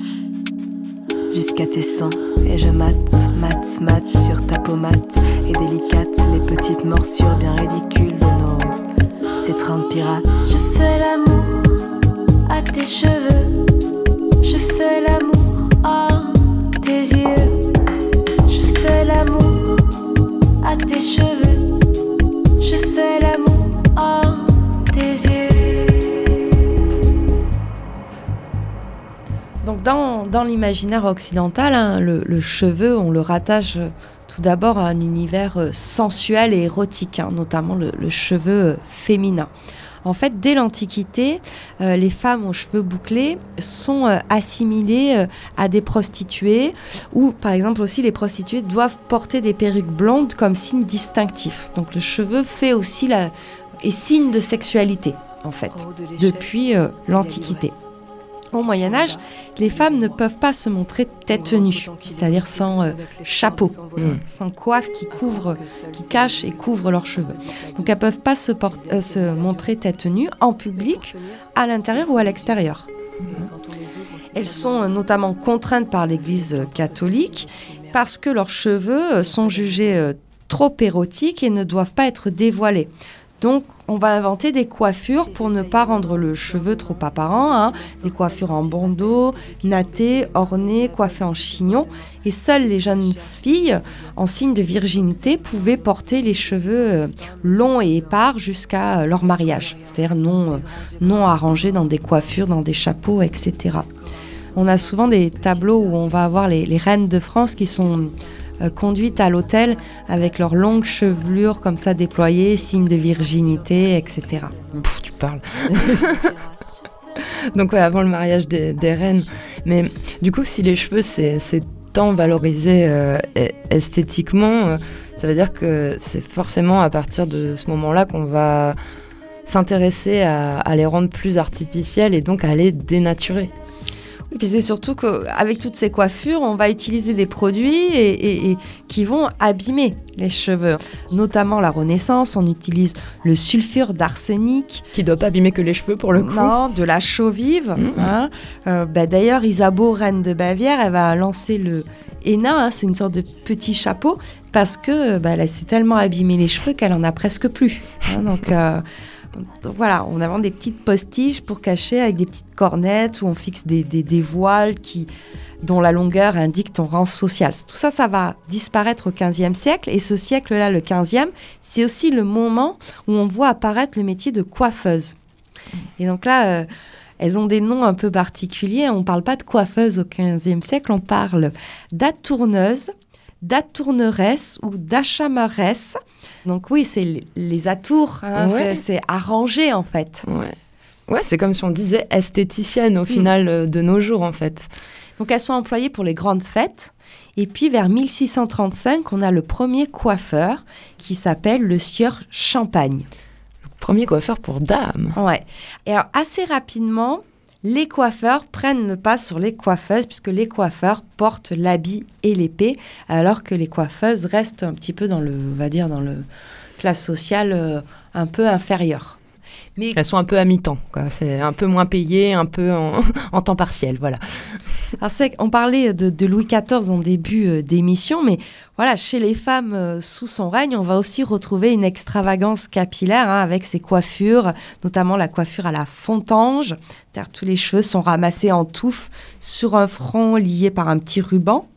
Jusqu'à tes seins. Et je mate, mate, mate sur ta pommade. Et délicate, les petites morsures bien ridicules de nos Je fais l'amour à tes cheveux. Je fais l'amour à tes yeux. Je fais l'amour à tes cheveux. Je fais l'amour à tes yeux. Donc dans, dans l'imaginaire occidental, hein, le, le, cheveu, on le rattache tout d'abord un univers euh, sensuel et érotique, hein, notamment le, cheveu euh, féminin. En fait, dès l'Antiquité, euh, les femmes aux cheveux bouclés sont assimilées à des prostituées, ou par exemple aussi les prostituées doivent porter des perruques blondes comme signe distinctif. Donc le cheveu fait aussi la... est signe de sexualité, en fait, depuis l'Antiquité. Au Moyen Âge, les femmes ne peuvent pas se montrer tête nue, c'est-à-dire sans euh, chapeau, mmh. sans coiffe qui couvre, qui cache et couvre leurs cheveux. Donc elles peuvent pas se, euh, se montrer tête nue en public, à l'intérieur ou à l'extérieur. Elles sont euh, notamment contraintes par l'Église catholique parce que leurs cheveux sont jugés trop érotiques et ne doivent pas être dévoilés. Donc, on va inventer des coiffures pour ne pas rendre le cheveu trop apparent. Hein. Des coiffures en bandeau, nattées, ornées, coiffées en chignon. Et seules les jeunes filles, en signe de virginité, pouvaient porter les cheveux euh, longs et épars jusqu'à euh, leur mariage. C'est-à-dire non, euh, non arrangés dans des coiffures, dans des chapeaux, etc. On a souvent des tableaux où on va avoir les, les reines de France qui sont euh, conduites à l'hôtel avec leurs longues chevelures comme ça déployées, signe de virginité, etc. Pff, tu parles. *laughs* Donc ouais, avant le mariage des, des reines. Mais du coup, si les cheveux, c'est tant valorisé euh, esthétiquement, euh, ça veut dire que c'est forcément à partir de ce moment-là qu'on va s'intéresser à, à les rendre plus artificiels et donc à les dénaturer. Et puis c'est surtout qu'avec toutes ces coiffures, on va utiliser des produits et, et- et qui vont abîmer les cheveux. Notamment la Renaissance, on utilise le sulfure d'arsenic, Qui doit pas abîmer que les cheveux pour le coup. non, de la chaux vive. Mhm. hein. Euh, bah, D'ailleurs, Isabeau, reine de Bavière, elle va lancer le henna, hein, c'est une sorte de petit chapeau, parce que bah, elle s'est tellement abîmé les cheveux qu'elle en a presque plus. hein. donc, euh, donc voilà, on a vraiment des petites postiches pour cacher avec des petites cornettes où on fixe des voiles qui, dont la longueur indique ton rang social. Tout ça, ça va disparaître au XVe siècle. Et ce siècle-là, le XVe, c'est aussi le moment où on voit apparaître le métier de coiffeuse. Et donc là, euh, elles ont des noms un peu particuliers. On ne parle pas de coiffeuse au XVe siècle, on parle d'atourneuse, d'atourneresse ou d'achamaresse. Donc oui, c'est les- les atours, hein, Ouais. c'est- arrangé en fait. Ouais. Ouais, c'est comme si on disait esthéticienne au final euh, de nos jours en fait. Donc elles sont employées pour les grandes fêtes. Et puis vers 1635, on a le premier coiffeur qui s'appelle le sieur Champagne. Premier coiffeur pour dames. Ouais. Et alors assez rapidement, les coiffeurs prennent le pas sur les coiffeuses puisque les coiffeurs portent l'habit et l'épée, alors que les coiffeuses restent un petit peu dans le, on va dans le classe sociale euh, un peu inférieure. Mais Elles sont un peu à mi-temps. C'est un peu moins payé, un peu en, *laughs* en temps partiel. Voilà. *laughs* Alors on parlait de, de Louis XIV en début euh, d'émission, mais voilà, chez les femmes euh, sous son règne, on va aussi retrouver une extravagance capillaire hein, avec ses coiffures, notamment la coiffure à la fontange, c'est-à-dire tous les cheveux sont ramassés en touffe sur un front lié par un petit ruban.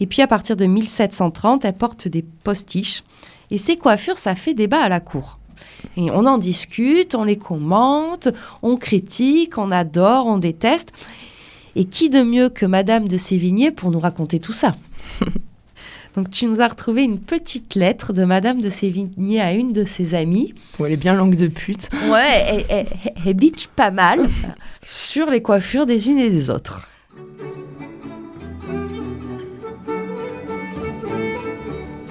Et puis à partir de 1730, elle porte des postiches. Et ces coiffures, ça fait débat à la cour. Et on en discute, on les commente, on critique, on adore, on déteste. Et qui de mieux que Madame de Sévigné pour nous raconter tout ça? *laughs* Donc tu nous as retrouvé une petite lettre de Madame de Sévigné à une de ses amies. Où elle est bien langue de pute. *laughs* Ouais, elle, elle, elle- elle bitch pas mal *laughs* sur les coiffures des unes et des autres.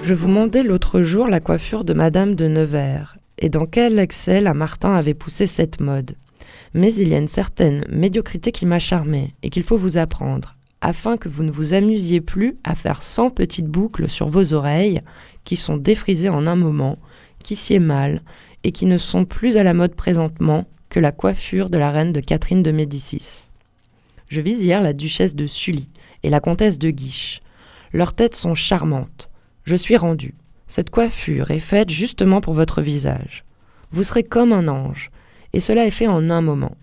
Je vous mandais l'autre jour la coiffure de Madame de Nevers, et dans quel excès la Martin avait poussé cette mode. Mais il y a une certaine médiocrité qui m'a charmé, et qu'il faut vous apprendre, afin que vous ne vous amusiez plus à faire cent petites boucles sur vos oreilles, qui sont défrisées en un moment, qui sied mal, et qui ne sont plus à la mode présentement que la coiffure de la reine de Catherine de Médicis. Je vis hier la duchesse de Sully et la comtesse de Guiche. Leurs têtes sont charmantes. Je suis rendu. Cette coiffure est faite justement pour votre visage. Vous serez comme un ange, et cela est fait en un moment.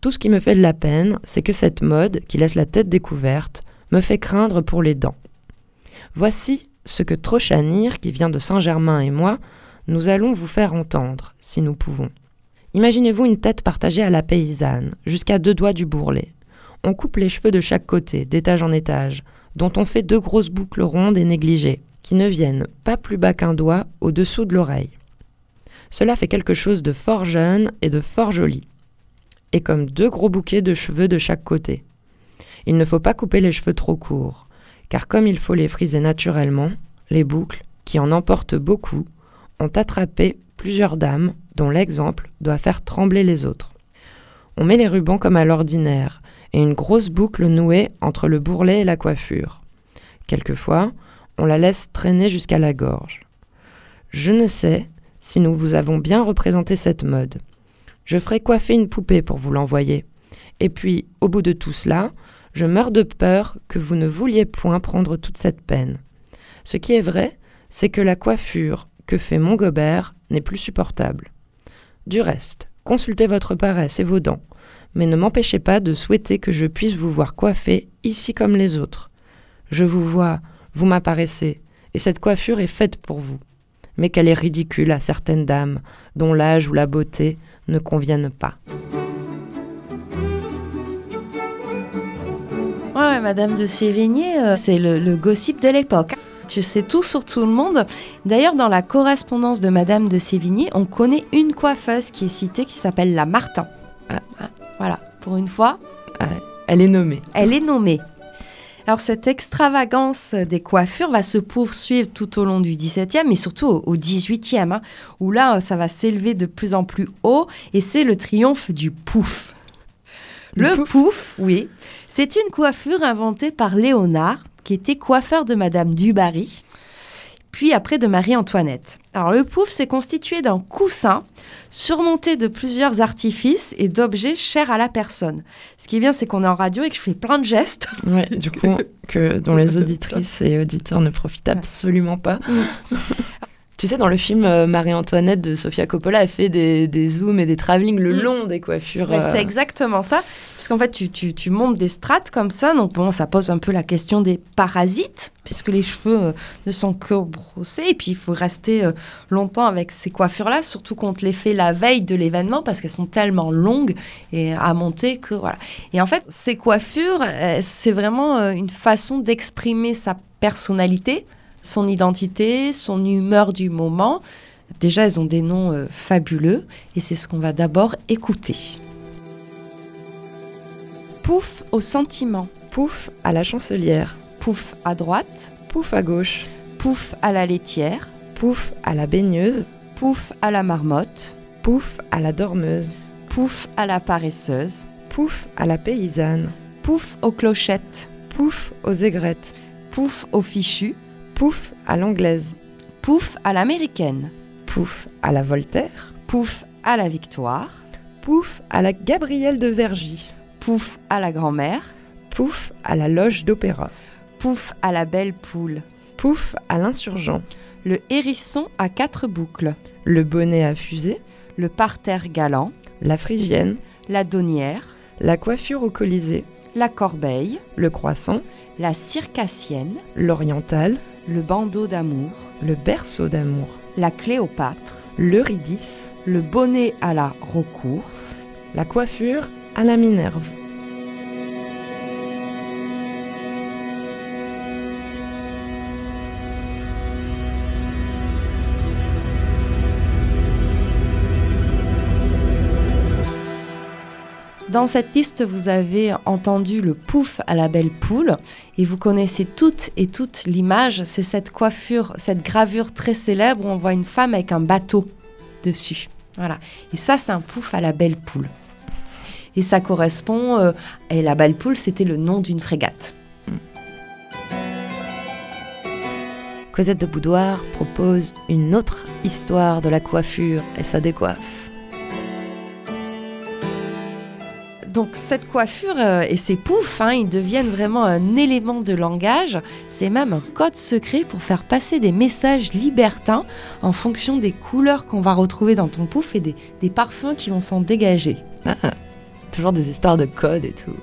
Tout ce qui me fait de la peine, c'est que cette mode, qui laisse la tête découverte, me fait craindre pour les dents. Voici ce que Trochanir, qui vient de Saint-Germain, et moi, nous allons vous faire entendre, si nous pouvons. Imaginez-vous une tête partagée à la paysanne, jusqu'à deux doigts du bourrelet. On coupe les cheveux de chaque côté, d'étage en étage, dont on fait deux grosses boucles rondes et négligées, qui ne viennent pas plus bas qu'un doigt au-dessous de l'oreille. Cela fait quelque chose de fort jeune et de fort joli, et comme deux gros bouquets de cheveux de chaque côté. Il ne faut pas couper les cheveux trop courts, car comme il faut les friser naturellement, les boucles, qui en emportent beaucoup, ont attrapé plusieurs dames dont l'exemple doit faire trembler les autres. On met les rubans comme à l'ordinaire, et une grosse boucle nouée entre le bourrelet et la coiffure. Quelquefois, on la laisse traîner jusqu'à la gorge. Je ne sais si nous vous avons bien représenté cette mode. Je ferai coiffer une poupée pour vous l'envoyer. Et puis, au bout de tout cela, je meurs de peur que vous ne vouliez point prendre toute cette peine. Ce qui est vrai, c'est que la coiffure que fait Montgobert n'est plus supportable. Du reste, consultez votre paresse et vos dents, mais ne m'empêchez pas de souhaiter que je puisse vous voir coiffé ici comme les autres. Je vous vois, vous m'apparaissez, et cette coiffure est faite pour vous, mais qu'elle est ridicule à certaines dames dont l'âge ou la beauté ne conviennent pas. Ouais, Madame de Sévigné, euh, c'est le, le gossip de l'époque. Tu sais tout sur tout le monde. D'ailleurs, dans la correspondance de Madame de Sévigné, on connaît une coiffeuse qui est citée qui s'appelle la Martin. Ah. Ah, Voilà, pour une fois, Elle est nommée. elle est nommée. Alors cette extravagance des coiffures va se poursuivre tout au long du XVIIe et surtout au- au XVIIIe, hein, où là ça va s'élever de plus en plus haut et c'est le triomphe du pouf. Le Le, pouf? pouf, oui, c'est une coiffure inventée par Léonard, qui était coiffeur de Madame Dubarry, puis après de Marie-Antoinette. Alors le pouf, c'est constitué d'un coussin surmonté de plusieurs artifices et d'objets chers à la personne. Ce qui est bien, c'est qu'on est en radio et que je fais plein de gestes. Ouais, du coup, que, dont les auditrices et auditeurs ne profitent absolument pas. Tu sais, dans le film euh, Marie-Antoinette de Sofia Coppola, elle fait des, des zooms et des travelling le Mm. long des coiffures. Euh, C'est exactement ça. Parce qu'en fait, tu, tu, tu montes des strates comme ça. Donc, bon, ça pose un peu la question des parasites, puisque les cheveux euh, ne sont que brossés. Et puis, il faut rester euh, longtemps avec ces coiffures-là, surtout qu'on te les fait la veille de l'événement, parce qu'elles sont tellement longues et à monter que voilà. Et en fait, ces coiffures, c'est vraiment une façon d'exprimer sa personnalité, son identité, son humeur du moment. Déjà, elles ont des noms euh, fabuleux et c'est ce qu'on va d'abord écouter. Pouf au sentiment, Pouf à la chancelière, pouf à droite, pouf à gauche, pouf à la laitière, pouf à la baigneuse, pouf à la marmotte, pouf à la dormeuse, pouf à la paresseuse, pouf à la paysanne, pouf aux clochettes, pouf aux aigrettes, pouf aux fichus, pouf à l'anglaise, pouf à l'américaine, pouf à la Voltaire, pouf à la victoire, pouf à la Gabrielle de Vergy, pouf à la grand-mère, pouf à la loge d'opéra, pouf à la belle poule, pouf à l'insurgent, le hérisson à quatre boucles, le bonnet à fusée, le parterre galant, la phrygienne, la donnière, la coiffure au colisée, la corbeille, le croissant, la circassienne, l'oriental, le bandeau d'amour, le berceau d'amour, la cléopâtre, l'eurydice, le bonnet à la recours, la coiffure à la Minerve. Dans cette liste, vous avez entendu le pouf à la belle poule et vous connaissez toutes et toutes l'image. C'est cette coiffure, cette gravure très célèbre où on voit une femme avec un bateau dessus. Voilà. Et ça, c'est un pouf à la belle poule. Et ça correspond. euh, et la belle poule, c'était le nom d'une frégate. Cosette de Boudoir propose une autre histoire de la coiffure et sa décoiffe. Donc cette coiffure euh, et ces poufs, hein, ils deviennent vraiment un élément de langage. C'est même un code secret pour faire passer des messages libertins en fonction des couleurs qu'on va retrouver dans ton pouf et des, parfums qui vont s'en dégager. Toujours des histoires de code et tout.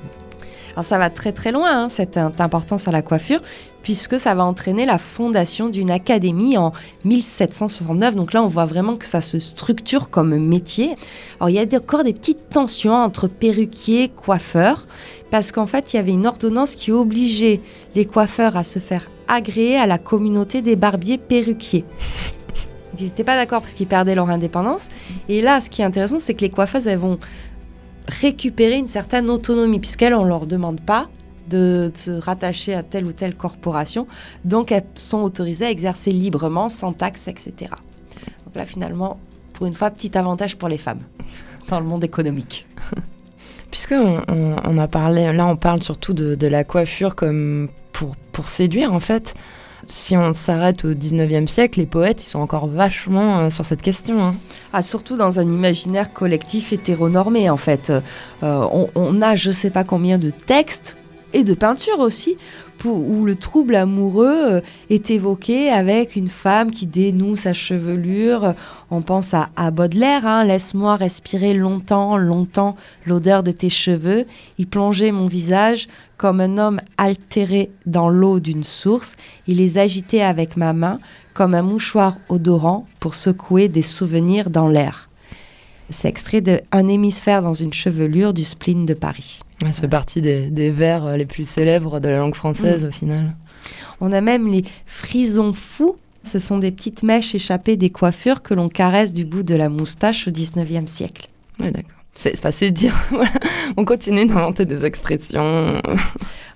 Alors ça va très très loin, hein, cette in- importance à la coiffure, puisque ça va entraîner la fondation d'une académie en 1769. Donc là, on voit vraiment que ça se structure comme métier. Alors il y a encore des petites tensions entre perruquiers, coiffeurs, parce qu'en fait, il y avait une ordonnance qui obligeait les coiffeurs à se faire agréer à la communauté des barbiers perruquiers. Ils n'étaient pas d'accord parce qu'ils perdaient leur indépendance. Et là, ce qui est intéressant, c'est que les coiffeuses, elles vont récupérer une certaine autonomie, puisqu'elles, on ne leur demande pas de se rattacher à telle ou telle corporation. Donc, elles sont autorisées à exercer librement, sans taxes, etc. Donc là, finalement, pour une fois, petit avantage pour les femmes *laughs* dans le monde économique. *laughs* Puisque on, a parlé, là on parle surtout de, de la coiffure comme pour, pour séduire en fait. Si on s'arrête au 19e siècle, les poètes ils sont encore vachement euh, sur cette question. hein. Ah, surtout dans un imaginaire collectif hétéronormé, en fait. Euh, on, on a je sais pas combien de textes et de peinture aussi, où le trouble amoureux euh, est évoqué avec une femme qui dénoue sa chevelure. On pense à, Baudelaire, hein, laisse-moi respirer longtemps, longtemps l'odeur de tes cheveux, y plonger mon visage comme un homme altéré dans l'eau d'une source, et les agiter avec ma main comme un mouchoir odorant pour secouer des souvenirs dans l'air. C'est extrait de Un hémisphère dans une chevelure du spleen de Paris. Ouais, ça fait partie des, des vers euh, les plus célèbres de la langue française Mm. au final. On a même les frisons fous. Ce sont des petites mèches échappées des coiffures que l'on caresse du bout de la moustache au 19e siècle. Ouais, d'accord. C'est enfin, c'est dire, *laughs* on continue d'inventer des expressions. *laughs*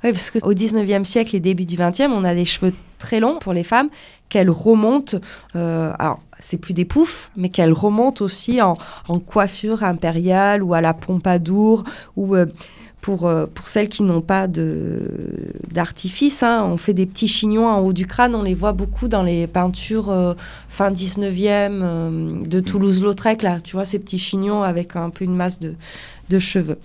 Oui, parce qu'au 19e siècle et début du 20e, on a des cheveux très longs pour les femmes qu'elles remontent. euh, alors, c'est plus des poufs, mais qu'elles remontent aussi en, en coiffure impériale ou à la pompadour ou. euh, pour, euh, pour celles qui n'ont pas d'artifice, hein, on fait des petits chignons en haut du crâne. On les voit beaucoup dans les peintures euh, fin 19e euh, de Toulouse-Lautrec, là. Tu vois, ces petits chignons avec un peu une masse de, de cheveux.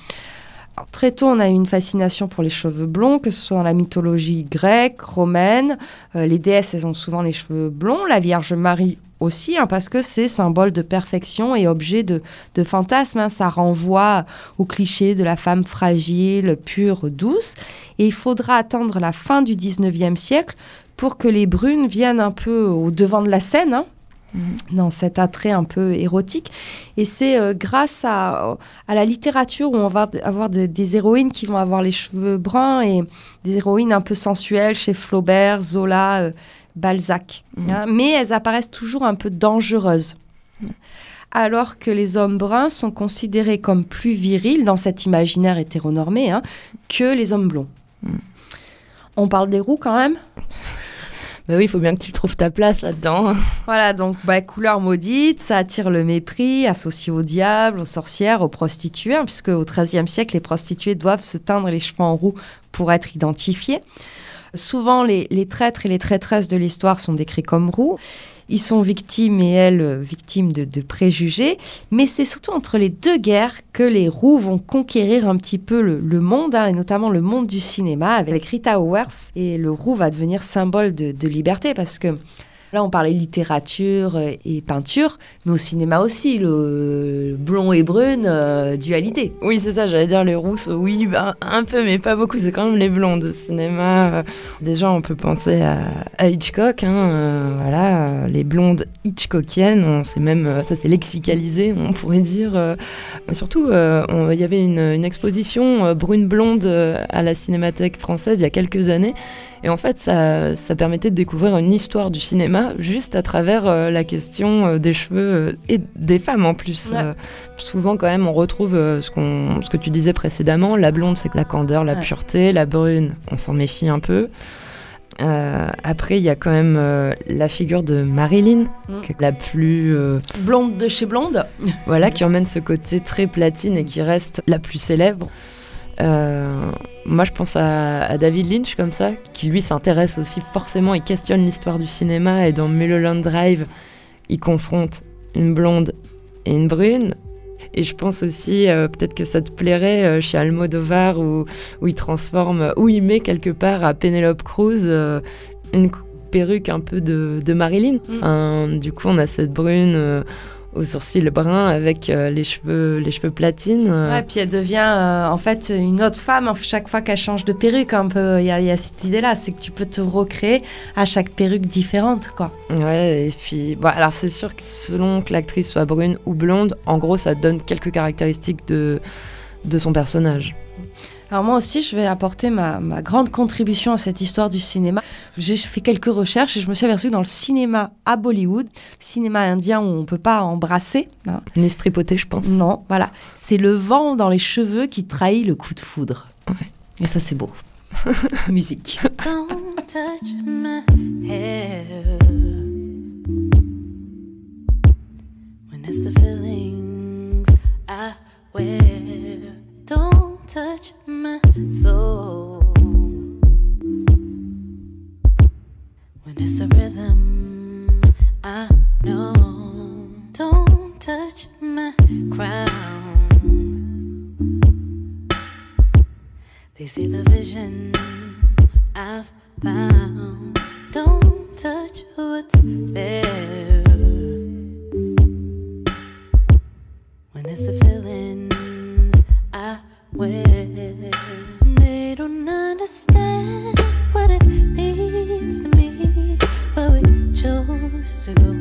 Alors, très tôt, on a eu une fascination pour les cheveux blonds, que ce soit dans la mythologie grecque, romaine. Euh, les déesses, elles ont souvent les cheveux blonds. La Vierge Marie aussi, hein, parce que c'est symbole de perfection et objet de, de fantasme. hein. Ça renvoie au cliché de la femme fragile, pure, douce. Et il faudra attendre la fin du 19e siècle pour que les brunes viennent un peu au devant de la scène. hein, dans cet attrait un peu érotique. Et c'est euh, grâce à, à la littérature où on va avoir de- des héroïnes qui vont avoir les cheveux bruns et des héroïnes un peu sensuelles chez Flaubert, Zola, euh, Balzac. Mhm. hein. mais elles apparaissent toujours un peu dangereuses. Alors que les hommes bruns sont considérés comme plus virils dans cet imaginaire hétéronormé hein, que les hommes blonds. Mhm. On parle des roux quand même? Bah oui, il faut bien que tu trouves ta place là-dedans. Voilà, donc bah, couleur maudite, ça attire le mépris, associé au diable, aux sorcières, aux prostituées, hein, puisque au XIIIe siècle, les prostituées doivent se teindre les cheveux en roux pour être identifiées. Souvent, les, traîtres et les traîtresses de l'histoire sont décrits comme roux. Ils sont victimes et elles euh, victimes de, préjugés. Mais c'est surtout entre les deux guerres que les roux vont conquérir un petit peu le, le monde, hein, et notamment le monde du cinéma, avec Rita Owers. Et le roux va devenir symbole de, de liberté parce que Là, on parlait littérature euh, et peinture, mais au cinéma aussi, le blond et brune, euh, dualité. Oui, c'est ça, j'allais dire les rousses, oui, bah, un peu, mais pas beaucoup. C'est quand même les blondes au cinéma. Euh, Déjà, on peut penser à, Hitchcock, hein, euh, voilà, euh, les blondes hitchcockiennes, on sait même, euh, ça c'est lexicalisé, on pourrait dire. euh, surtout, euh, il y avait une, une exposition euh, brune-blonde euh, à la Cinémathèque française il y a quelques années. Et en fait, ça, ça permettait de découvrir une histoire du cinéma juste à travers euh, la question euh, des cheveux euh, et des femmes en plus. Ouais. Souvent, quand même, on retrouve ce, qu'on, ce que tu disais précédemment. La blonde, c'est la candeur, la Ouais. pureté. La brune, on s'en méfie un peu. Euh, après, il y a quand même euh, la figure de Marilyn, Mm. qui est la plus. euh, Blonde de chez blonde. voilà, qui emmène ce côté très platine et qui reste la plus célèbre. Euh, moi, je pense à, à David Lynch comme ça, qui lui s'intéresse aussi forcément, il questionne l'histoire du cinéma et dans Mulholland Drive, il confronte une blonde et une brune. Et je pense aussi, euh, peut-être que ça te plairait euh, chez Almodovar, où, où il transforme, où il met quelque part à Penelope Cruz une perruque un peu de, de Marilyn. Mm. Enfin, du coup, on a cette brune aux sourcils bruns avec euh, les, cheveux, les cheveux platines. euh. Ouais, puis elle devient euh, en fait une autre femme chaque fois qu'elle change de perruque. Un peu, il y, y a cette idée-là, c'est que tu peux te recréer à chaque perruque différente, quoi. Ouais, et puis, bon, alors c'est sûr que selon que l'actrice soit brune ou blonde, en gros, ça donne quelques caractéristiques de, de son personnage. Alors moi aussi, je vais apporter ma, ma grande contribution à cette histoire du cinéma. J'ai fait quelques recherches et je me suis aperçue que dans le cinéma à Bollywood, le cinéma indien où on ne peut pas embrasser, hein, Ni se tripoter, je pense. non, voilà, c'est le vent dans les cheveux qui trahit le coup de foudre. Ouais. Et ça, c'est beau. *laughs* *laughs* Musique. Don't touch my hair when it's the feelings I wear. Don't touch my soul when it's a rhythm I know. Don't touch my crown. They see the vision I've found. Don't touch what's there. When it's the feelings Wear, they don't understand what it means to me. Where we chose to go,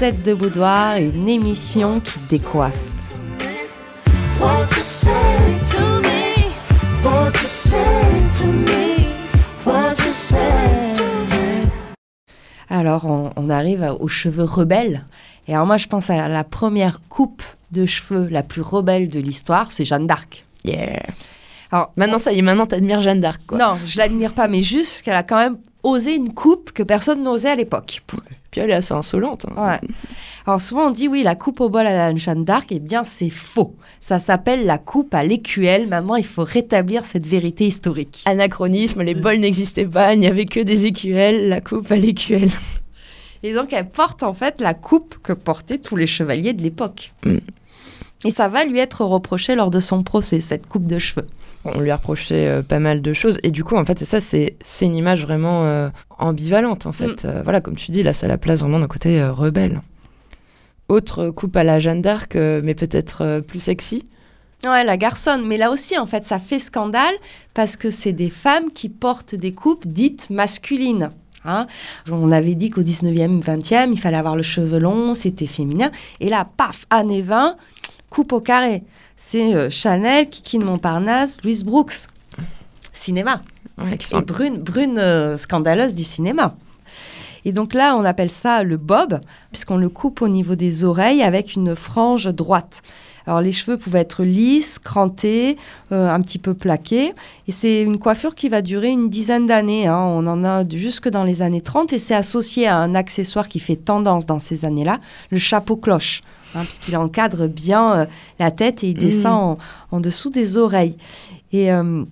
Cosette de Boudoir, une émission qui décoiffe. What you say to me? What you say to me? What you say to me? Alors, on, on arrive aux cheveux rebelles. Et alors, moi, je pense à la première coupe de cheveux la plus rebelle de l'histoire, c'est Jeanne d'Arc. Yeah. Alors, Maintenant, ça y est, maintenant, t'admires Jeanne d'Arc, quoi. non, je l'admire pas, mais juste qu'elle a quand même osé une coupe que personne n'osait à l'époque. Puis elle est assez insolente. hein. Ouais. Alors souvent on dit oui, la coupe au bol à la Jeanne d'Arc, eh bien c'est faux. Ça s'appelle la coupe à l'écuelle. Maintenant, il faut rétablir cette vérité historique. Anachronisme, les bols n'existaient pas, il n'y avait que des écuelles, la coupe à l'écuelle. *laughs* Et donc elle porte en fait la coupe que portaient tous les chevaliers de l'époque. Mm. Et ça va lui être reproché lors de son procès, cette coupe de cheveux. On lui a reproché euh, pas mal de choses. Et du coup, en fait, c'est ça, c'est c'est une image vraiment euh, ambivalente, en fait. Euh, voilà, comme tu dis, là, ça la place vraiment d'un côté rebelle. Autre coupe à la Jeanne d'Arc, mais peut-être plus sexy. Ouais, la garçonne. Mais là aussi, en fait, ça fait scandale parce que c'est des femmes qui portent des coupes dites masculines. hein. On avait dit qu'au 19e, 20e, il fallait avoir le cheveu long, c'était féminin. Et là, paf, années 20, coupe au carré. C'est euh, Chanel, Kiki de Montparnasse, Louise Brooks. Cinéma. Ouais, qui Et brune, brune euh, scandaleuse du cinéma. Et donc là, on appelle ça le bob, puisqu'on le coupe au niveau des oreilles avec une frange droite. Alors les cheveux pouvaient être lisses, crantés, euh, un petit peu plaqués. Et c'est une coiffure qui va durer une dizaine d'années. hein. On en a jusque dans les années 30 et c'est associé à un accessoire qui fait tendance dans ces années-là, le chapeau cloche. Hein, puisqu'il encadre bien euh, la tête et il Mhm. descend en, en dessous des oreilles. Et euh,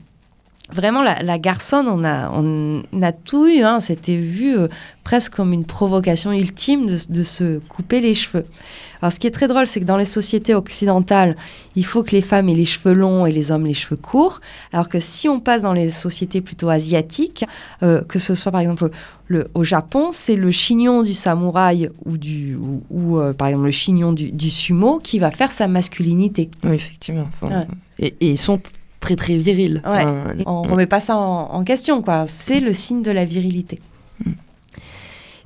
vraiment, la, la garçonne, on a, on a tout eu. hein. C'était vu euh, presque comme une provocation ultime de, de se couper les cheveux. Alors, ce qui est très drôle, c'est que dans les sociétés occidentales, il faut que les femmes aient les cheveux longs et les hommes les cheveux courts. Alors que si on passe dans les sociétés plutôt asiatiques, euh, que ce soit par exemple le, au Japon, c'est le chignon du samouraï ou, du, ou, ou, euh, par exemple le chignon du, du sumo qui va faire sa masculinité. Oui, effectivement. Enfin, Ouais. et, et ils sont très très virils. Ouais. Enfin, On remet pas ça en, en question, quoi. C'est le signe de la virilité.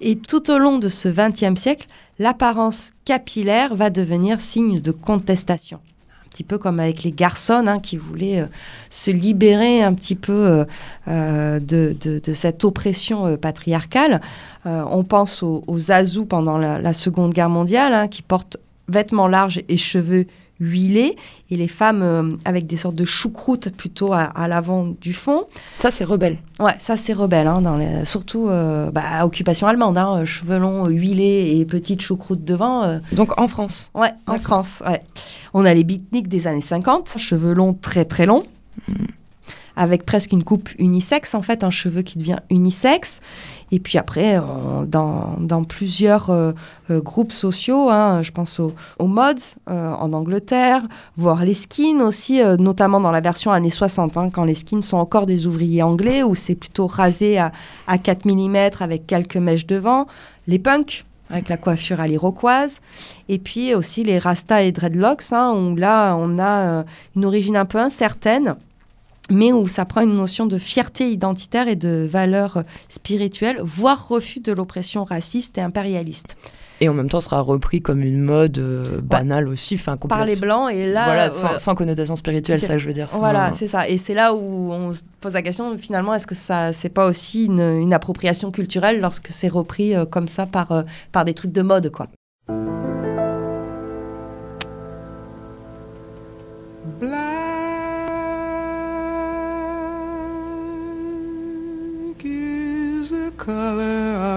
Et tout au long de ce XXe siècle, l'apparence capillaire va devenir signe de contestation. Un petit peu comme avec les garçons hein, qui voulaient euh, se libérer un petit peu euh, euh, de, de- de cette oppression euh, patriarcale. Euh, on pense aux, aux Azous pendant la, la Seconde Guerre mondiale hein, qui portent vêtements larges et cheveux huilés et les femmes euh, avec des sortes de choucroutes plutôt à, à l'avant du fond. Ça, c'est rebelle. Ouais, ça c'est rebelle, hein, dans les, surtout euh, bah, occupation allemande, hein, euh, cheveux longs, huilés et petites choucroutes devant. euh, Donc en France. ouais, en. France, ouais. On a les beatniks des années 50, cheveux longs très très longs, avec presque une coupe unisexe, en fait, un cheveu qui devient unisexe. Et puis après, on- dans, plusieurs euh, euh, groupes sociaux, hein, je pense aux, mods euh, en Angleterre, voire les skins aussi, euh, notamment dans la version années 60, hein, quand les skins sont encore des ouvriers anglais, où c'est plutôt rasé à, à 4 mm avec quelques mèches devant. Les punks, avec la coiffure à l'iroquoise. Et puis aussi les rastas et dreadlocks, hein, où là, on a euh, une origine un peu incertaine, mais où ça prend une notion de fierté identitaire et de valeur spirituelle, voire refus de l'oppression raciste et impérialiste. Et en même temps, sera repris comme une mode euh, banale aussi. Enfin, Par les blancs, et là... voilà, euh, sans, sans connotation spirituelle, ça je veux dire. Voilà, Enfin, c'est ça. Et c'est là où on se pose la question, finalement, est-ce que ça, c'est pas aussi une, une appropriation culturelle lorsque c'est repris euh, comme ça par, euh, par des trucs de mode, quoi?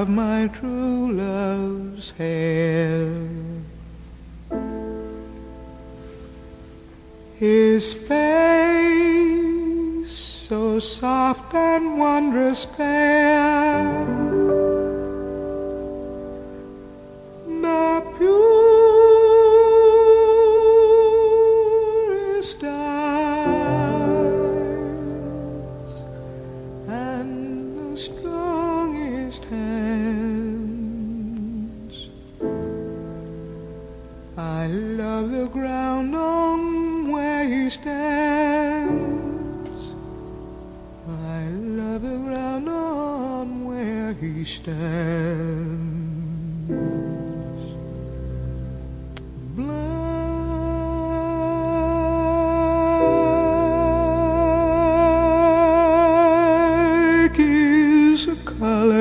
Of my true love's hair. His face so soft and wondrous fair. The purest where he stands. I love the ground on where he stands. Black is the color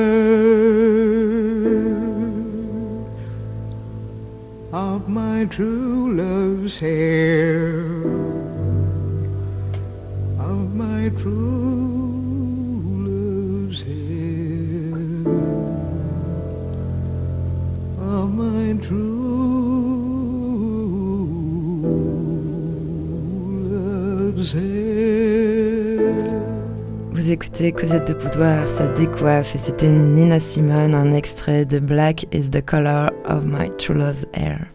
of my true love's hair, Vous écoutez Cosette de Boudoir, ça décoiffe, et c'était Nina Simone, un extrait de Black is the color of my true love's hair.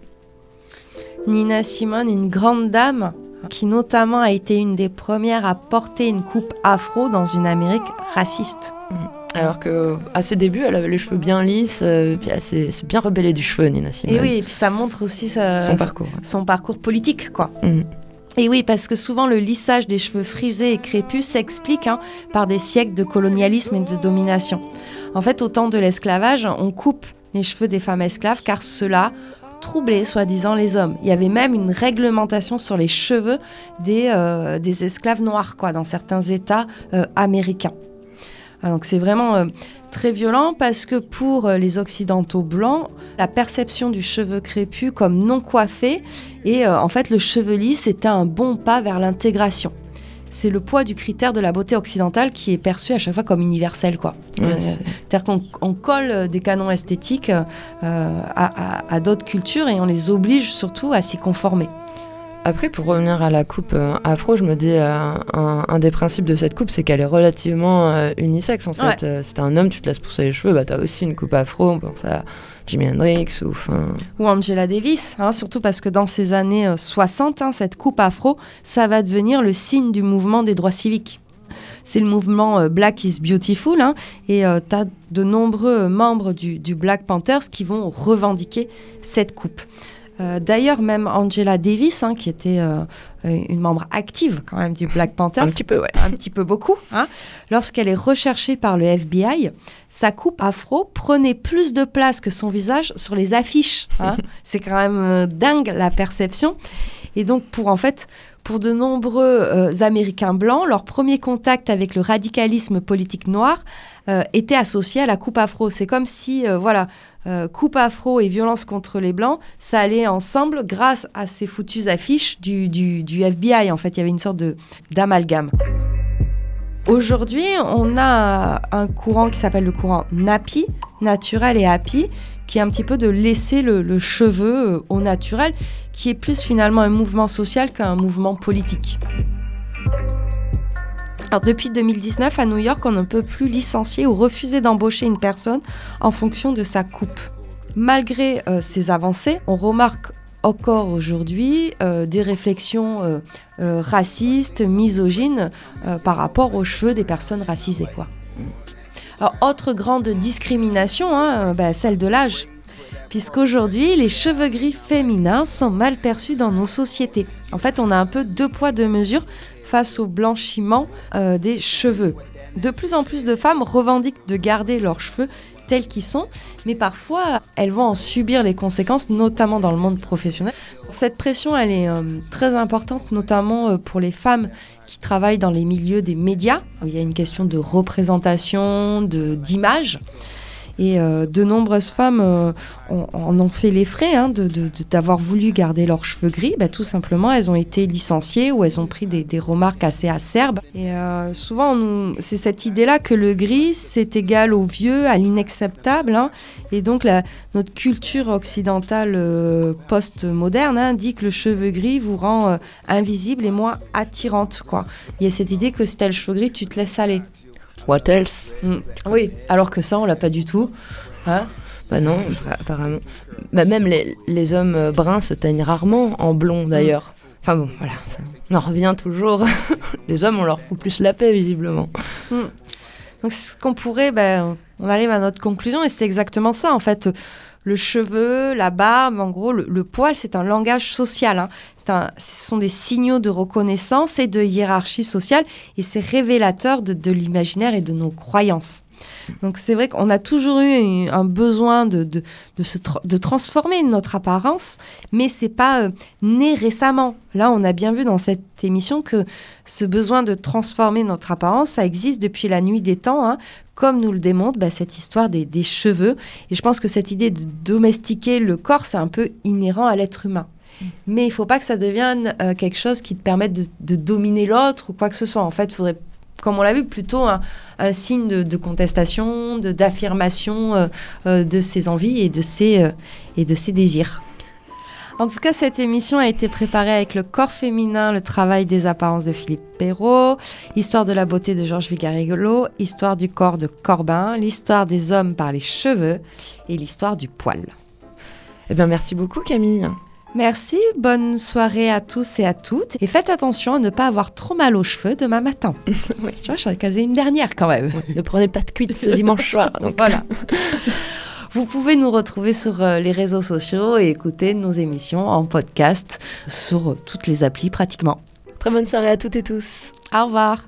Nina Simone, une grande dame qui notamment a été une des premières à porter une coupe afro dans une Amérique raciste. Alors que à ses débuts, elle avait les cheveux bien lisses, euh, puis elle s'est bien rebellée du cheveu, Nina Simone. Et oui, et puis ça montre aussi sa- son parcours. son parcours politique, quoi. Mm. Et oui, parce que souvent le lissage des cheveux frisés et crépus s'explique hein, par des siècles de colonialisme et de domination. En fait, au temps de l'esclavage, on coupe les cheveux des femmes esclaves car cela troubler, soi-disant, les hommes. Il y avait même une réglementation sur les cheveux des, euh, des esclaves noirs, quoi, dans certains États euh, américains. Ah, donc c'est vraiment euh, très violent parce que pour euh, les occidentaux blancs, la perception du cheveu crépus comme non coiffé et euh, en fait le cheveu lisse était un bon pas vers l'intégration. C'est le poids du critère de la beauté occidentale qui est perçu à chaque fois comme universel, quoi. C'est-à-dire qu'on on colle des canons esthétiques euh, à, à- à d'autres cultures et on les oblige surtout à s'y conformer. Après, pour revenir à la coupe euh, afro, je me dis, euh, un, un des principes de cette coupe, c'est qu'elle est relativement euh, unisexe, en fait. Ouais. Si t'es un homme, tu te laisses pousser les cheveux, bah t'as aussi une coupe afro, on pense à Jimi Hendrix, ou enfin... ou Angela Davis, hein, surtout parce que dans ces années euh, 60, hein, cette coupe afro, ça va devenir le signe du mouvement des droits civiques. C'est le mouvement Black is Beautiful, hein, et tu as de nombreux membres du, du Black Panthers qui vont revendiquer cette coupe. Euh, D'ailleurs, même Angela Davis, hein, qui était euh, euh, une membre active quand même du Black Panthers, Un petit peu, ouais. un petit peu beaucoup. hein. Lorsqu'elle est recherchée par le FBI, sa coupe afro prenait plus de place que son visage sur les affiches. hein. *laughs* C'est quand même euh, dingue la perception. Et donc pour en fait, pour de nombreux euh, Américains blancs, leur premier contact avec le radicalisme politique noir euh, était associé à la coupe afro. C'est comme si, euh, voilà, coupe afro et violence contre les blancs, ça allait ensemble grâce à ces foutues affiches du, FBI. En fait, il y avait une sorte d'amalgame. Aujourd'hui, on a un courant qui s'appelle le courant NAPI, naturel et happy, qui est un petit peu de laisser le, cheveu euh, au naturel, qui est plus finalement un mouvement social qu'un mouvement politique. Alors depuis 2019, à New York, on ne peut plus licencier ou refuser d'embaucher une personne en fonction de sa coupe. Malgré euh, ces avancées, on remarque encore aujourd'hui euh, des réflexions racistes, misogynes par rapport aux cheveux des personnes racisées. Quoi. Autre grande discrimination, hein, bah, celle de l'âge. Puisqu'aujourd'hui, les cheveux gris féminins sont mal perçus dans nos sociétés. En fait, on a un peu deux poids, deux mesures face au blanchiment euh, des cheveux. De plus en plus de femmes revendiquent de garder leurs cheveux tels qu'ils sont, mais parfois elles vont en subir les conséquences, notamment dans le monde professionnel. Cette pression, elle est euh, très importante, notamment euh, pour les femmes qui travaillent dans les milieux des médias. Il y a une question de représentation, de d'image. Et euh, de nombreuses femmes euh, en ont fait les frais hein, d'avoir voulu garder leurs cheveux gris. Bah, tout simplement, elles ont été licenciées ou elles ont pris des, des remarques assez acerbes. Et euh, souvent, c'est cette idée-là que le gris, c'est égal au vieux, à l'inacceptable. hein. Et donc, notre culture occidentale post-moderne hein, dit que le cheveu gris vous rend invisible et moins attirante. Quoi. Il y a cette idée que si t'as le cheveu gris, tu te laisses aller. What else? Oui, alors que ça, on l'a pas du tout. Hein Bah non, apparemment. Bah même les, les hommes euh, bruns se teignent rarement en blond, d'ailleurs. Enfin bon, voilà, ça- on en revient toujours. *laughs* les hommes, on leur fout plus la paix, visiblement. Donc, ce qu'on pourrait, ben, on arrive à notre conclusion et c'est exactement ça en fait. Le cheveu, la barbe, en gros, le, poil, c'est un langage social. hein. Un- ce sont des signaux de reconnaissance et de hiérarchie sociale et c'est révélateur de l'imaginaire et de nos croyances. Donc c'est vrai qu'on a toujours eu un besoin de, de, de, se tra- de transformer notre apparence, mais c'est pas euh, né récemment. Là, on a bien vu dans cette émission que ce besoin de transformer notre apparence, ça existe depuis la nuit des temps, hein, comme nous le démontre bah, cette histoire des, des cheveux. Et je pense que cette idée de domestiquer le corps, c'est un peu inhérent à l'être humain. Mais il faut pas que ça devienne euh, quelque chose qui te permette de, de dominer l'autre ou quoi que ce soit. En fait, il faudrait, comme on l'a vu, plutôt un, signe de, de contestation, de- d'affirmation euh, euh, de ses envies et de ses, euh, et de ses désirs. En tout cas, cette émission a été préparée avec le corps féminin, le travail des apparences de Philippe Perrault, Histoire de la beauté de Georges Vigarigolo, Histoire du corps de Corbin, l'histoire des hommes par les cheveux et l'histoire du poil. Eh bien, merci beaucoup, Camille. Merci, bonne soirée à tous et à toutes. Et faites attention à ne pas avoir trop mal aux cheveux demain matin. *laughs* Oui. Tu vois, j'en ai casé une dernière quand même. ne prenez pas de cuite ce dimanche soir. *laughs* Donc, Voilà. Vous pouvez nous retrouver sur euh, les réseaux sociaux et écouter nos émissions en podcast sur euh, toutes les applis pratiquement. très bonne soirée à toutes et tous. Au revoir.